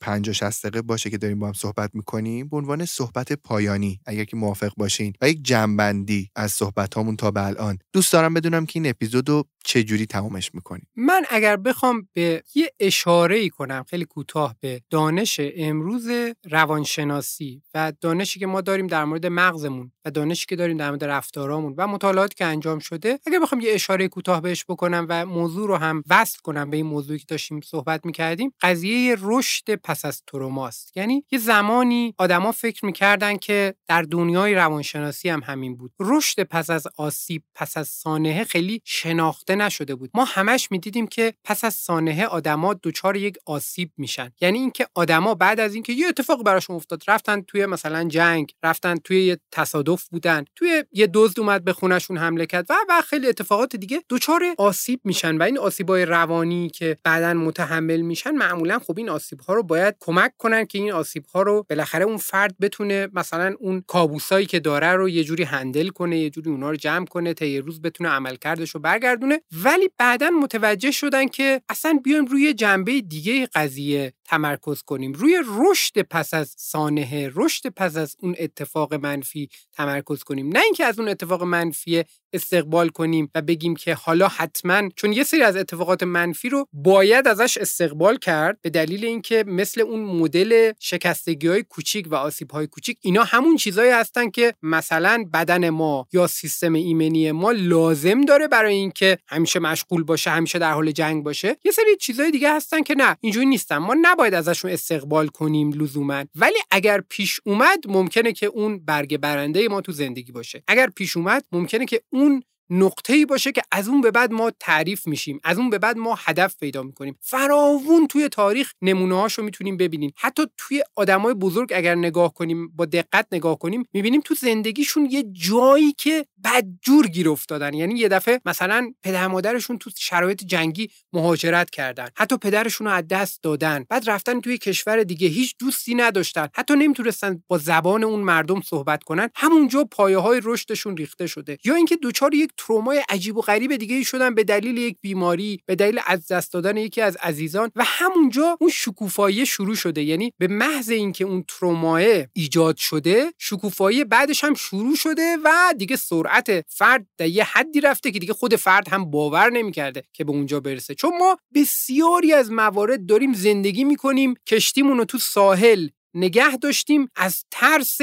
[SPEAKER 1] 50 60 دقیقه باشه که داریم با هم صحبت می‌کنیم. به عنوان صحبت پایانی اگر که موافق باشین و یک جنبندی از صحبت هامون تا به الان. دوست دارم بدونم که این اپیزود چه جوری تمامش می‌کنیم
[SPEAKER 2] من اگر بخوام به یه اشاره ای کنم خیلی کوتاه به دانش امروز روانشناسی و دانشی که ما داریم در مورد مغزمون و دانشی که داریم در مورد رفتارامون و مطالعاتی که انجام شده اگر بخوام یه اشاره کوتاه بهش بکنم و موضوع رو هم وصل کنم به این موضوعی که داشتیم صحبت می‌کردیم قضیه رشد پس از تروماست. یعنی یه زمانی آدما فکر می‌کردن که در دنیای روانشناسی هم همین بود. رشد پس از آسیب پس از سانحه خیلی شناخته نشده بود. ما همش می‌دیدیم که پس از سانحه آدما دچار یک آسیب میشن. یعنی اینکه آدما بعد از اینکه یه اتفاق براشون افتاد رفتن توی مثلا جنگ رفتن توی یه تصادف بودن توی یه دزد اومد به خونشون حمله کرد و و خیلی اتفاقات دیگه دچار آسیب میشن و این آسیبای روانی که بعدا متحمل میشن معمولا خب این آسیب ها رو باید کمک کنن که این آسیب ها رو بالاخره اون فرد بتونه مثلا اون کابوسایی که داره رو یه جوری هندل کنه یه جوری اونا رو جمع کنه تا یه روز بتونه عملکردش رو برگردونه ولی بعدا متوجه شدن که اصلا بیایم روی جنبه دیگه قضیه. تمرکز کنیم. روی رشد پس از سانحه رشد پس از اون اتفاق منفی تمرکز کنیم. نه اینکه از اون اتفاق منفی استقبال کنیم و بگیم که حالا حتما چون یه سری از اتفاقات منفی رو باید ازش استقبال کرد به دلیل اینکه مثل اون مدل شکستگی های کوچیک و آسیب های کوچیک اینا همون چیزهایی هستن که مثلا بدن ما یا سیستم ایمنی ما لازم داره برای اینکه همیشه مشغول باشه همیشه در حال جنگ باشه. یه سری چیزهای دیگه هستن که نه اینجوری نیستن. ما نباید ازشون استقبال کنیم لزوما. ولی اگر پیش اومد ممکنه که اون برگ برنده ما تو زندگی باشه. اگر پیش اومد ممکنه که اون نقطه ای باشه که از اون به بعد ما تعریف میشیم از اون به بعد ما هدف پیدا می‌کنیم. فراوون توی تاریخ نمونه رو می‌تونیم ببینیم. حتی توی آدمای بزرگ اگر نگاه کنیم با دقت نگاه کنیم می‌بینیم تو زندگیشون یه جایی که بدجور گیر افتادن. یعنی یه دفعه مثلا پدر مادرشون تو شرایط جنگی مهاجرت کردن. حتی پدرشون رو از دست دادن. بعد رفتن توی کشور دیگه. هیچ دوستی نداشتن. حتی نمی‌تونستن با زبان اون مردم صحبت کنن. همونجا پایه های رشدشون ریخته شده. یا اینکه دوچار یک ترومای عجیب و غریب دیگه ای شدن به دلیل یک بیماری به دلیل از دست دادن یکی از عزیزان و همونجا اون شکوفایی شروع شده. یعنی به محض اینکه اون ترومای ایجاد شده شکوفایی بعدش هم شروع شده و دیگه سرعت فرد در یه حدی رفته که دیگه خود فرد هم باور نمی‌کرده که به اونجا برسه. چون ما بسیاری از موارد داریم زندگی می‌کنیم کشتیمون رو تو ساحل نگه داشتیم از ترس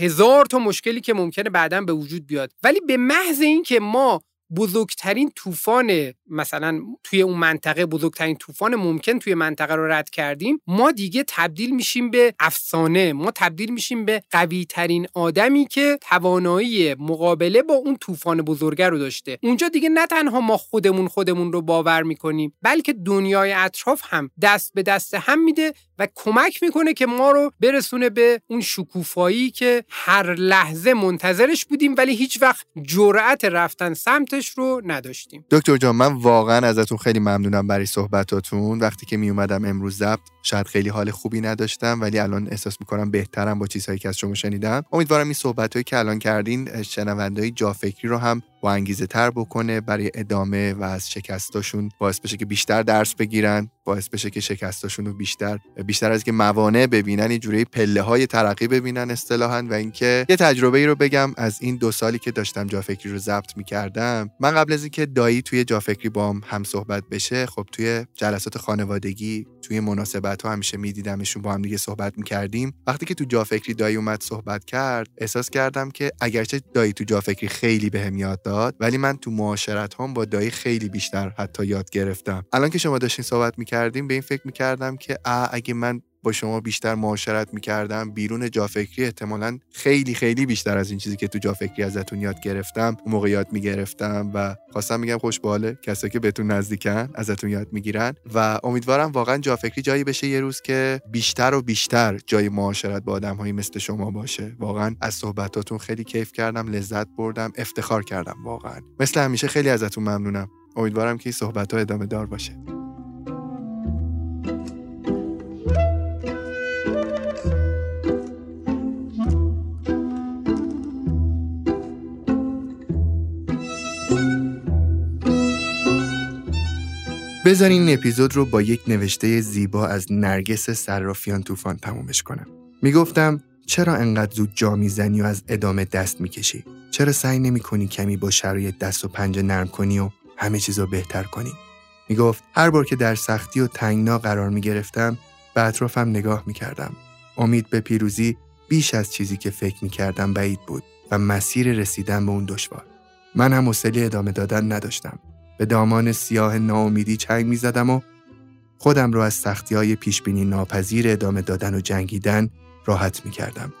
[SPEAKER 2] هزار تا مشکلی که ممکنه بعدا به وجود بیاد. ولی به محض اینکه ما بزرگترین طوفان مثلا توی اون منطقه بزرگترین طوفان ممکن توی منطقه رو رد کردیم ما دیگه تبدیل میشیم به افسانه. ما تبدیل میشیم به قوی ترین آدمی که توانایی مقابله با اون طوفان بزرگه رو داشته. اونجا دیگه نه تنها ما خودمون خودمون رو باور می‌کنیم بلکه دنیای اطراف هم دست به دست هم میده و کمک می‌کنه که ما رو برسونه به اون شکوفایی که هر لحظه منتظرش بودیم ولی هیچ وقت جرأت رفتن سمتش رو نداشتیم.
[SPEAKER 1] دکتر جان من واقعا ازتون خیلی ممنونم برای صحبتاتون. وقتی که می اومدم امروز ضبط شاید خیلی حال خوبی نداشتم ولی الان احساس می‌کنم بهترم با چیزهایی که از شما شنیدم. امیدوارم این صحبتهایی که الان کردین شنوندهای جافکری رو هم با انگیزه تر بکنه برای ادامه و از شکستاشون باعث بشه که بیشتر درس بگیرن باعث بشه که شکستاشون رو بیشتر بیشتر از که موانع ببینن این جوری پله های ترقی ببینن اصطلاحا. و اینکه یه تجربه ای رو بگم از این دو سالی که داشتم جافکری رو ضبط می‌کردم. من قبل از اینکه دایی توی جافکری بام هم صحبت بشه خب توی جلسات خانوادگی توی مناسبت ها همیشه میدیدمشون با هم دیگه صحبت می‌کردیم. وقتی که تو جافکری دایی اومد صحبت کرد احساس کردم که اگرچه دایی تو جافکری خیلی بهم یاد داد ولی من تو معاشرت هم با دایی خیلی بیشتر حتی یاد گرفتم. الان که شما داشتین صحبت می‌کردیم به این فکر می‌کردم که اگه من با شما بیشتر معاشرت می‌کردم. بیرون جافکری احتمالا خیلی خیلی بیشتر از این چیزی که تو جافکری ازتون یاد گرفتم اون موقع یاد می‌گرفتم و خواستم میگم خوشباله کسایی که بهتون نزدیکن ازتون یاد می‌گیرن و امیدوارم واقعا جافکری جایی بشه یه روز که بیشتر و بیشتر جای معاشرت با آدمهایی مثل شما باشه. واقعا از صحبتاتون خیلی کیف کردم لذت بردم افتخار کردم واقعا. مثل همیشه خیلی ازتون ممنونم. امیدوارم که این صحبت ها ادامه دار باشه. بذارین این اپیزود رو با یک نوشته زیبا از نرگس صرافیان طوفان تمومش کنم. می‌گفتم چرا انقدر زود جا می‌زنی و از ادامه دست می‌کشی؟ چرا سعی نمی کنی کمی با شرایط دست و پنجه نرم کنی و همه چیز رو بهتر کنی؟ می‌گفت هر بار که در سختی و تنگنا قرار می‌گرفتم به اطرافم نگاه می‌کردم. امید به پیروزی بیش از چیزی که فکر می‌کردم بعید بود و مسیر رسیدن به اون دشوار. من هم حوصله ادامه دادن نداشتم. به دامان سیاه ناامیدی چنگ می زدم و خودم را از سختی های پیشبینی ناپذیر ادامه دادن و جنگیدن راحت می کردم.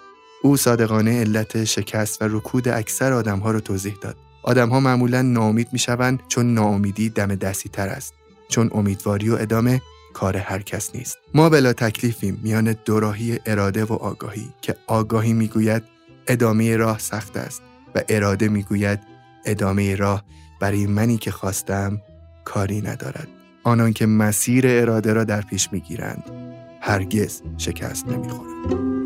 [SPEAKER 1] او صادقانه علت شکست و رکود اکثر آدمها را توضیح داد. آدمها معمولا ناامید می شوند چون ناامیدی دم دستی تر است. چون امیدواری و ادامه کار هر کس نیست. ما بلا تکلیفیم میان دوراهی اراده و آگاهی که آگاهی می‌گوید ادامه راه سخت است و اراده می‌گوید ادامه راه برای منی که خواستم کاری ندارد. آنان که مسیر اراده را در پیش می‌گیرند هرگز شکست نمی‌خورند.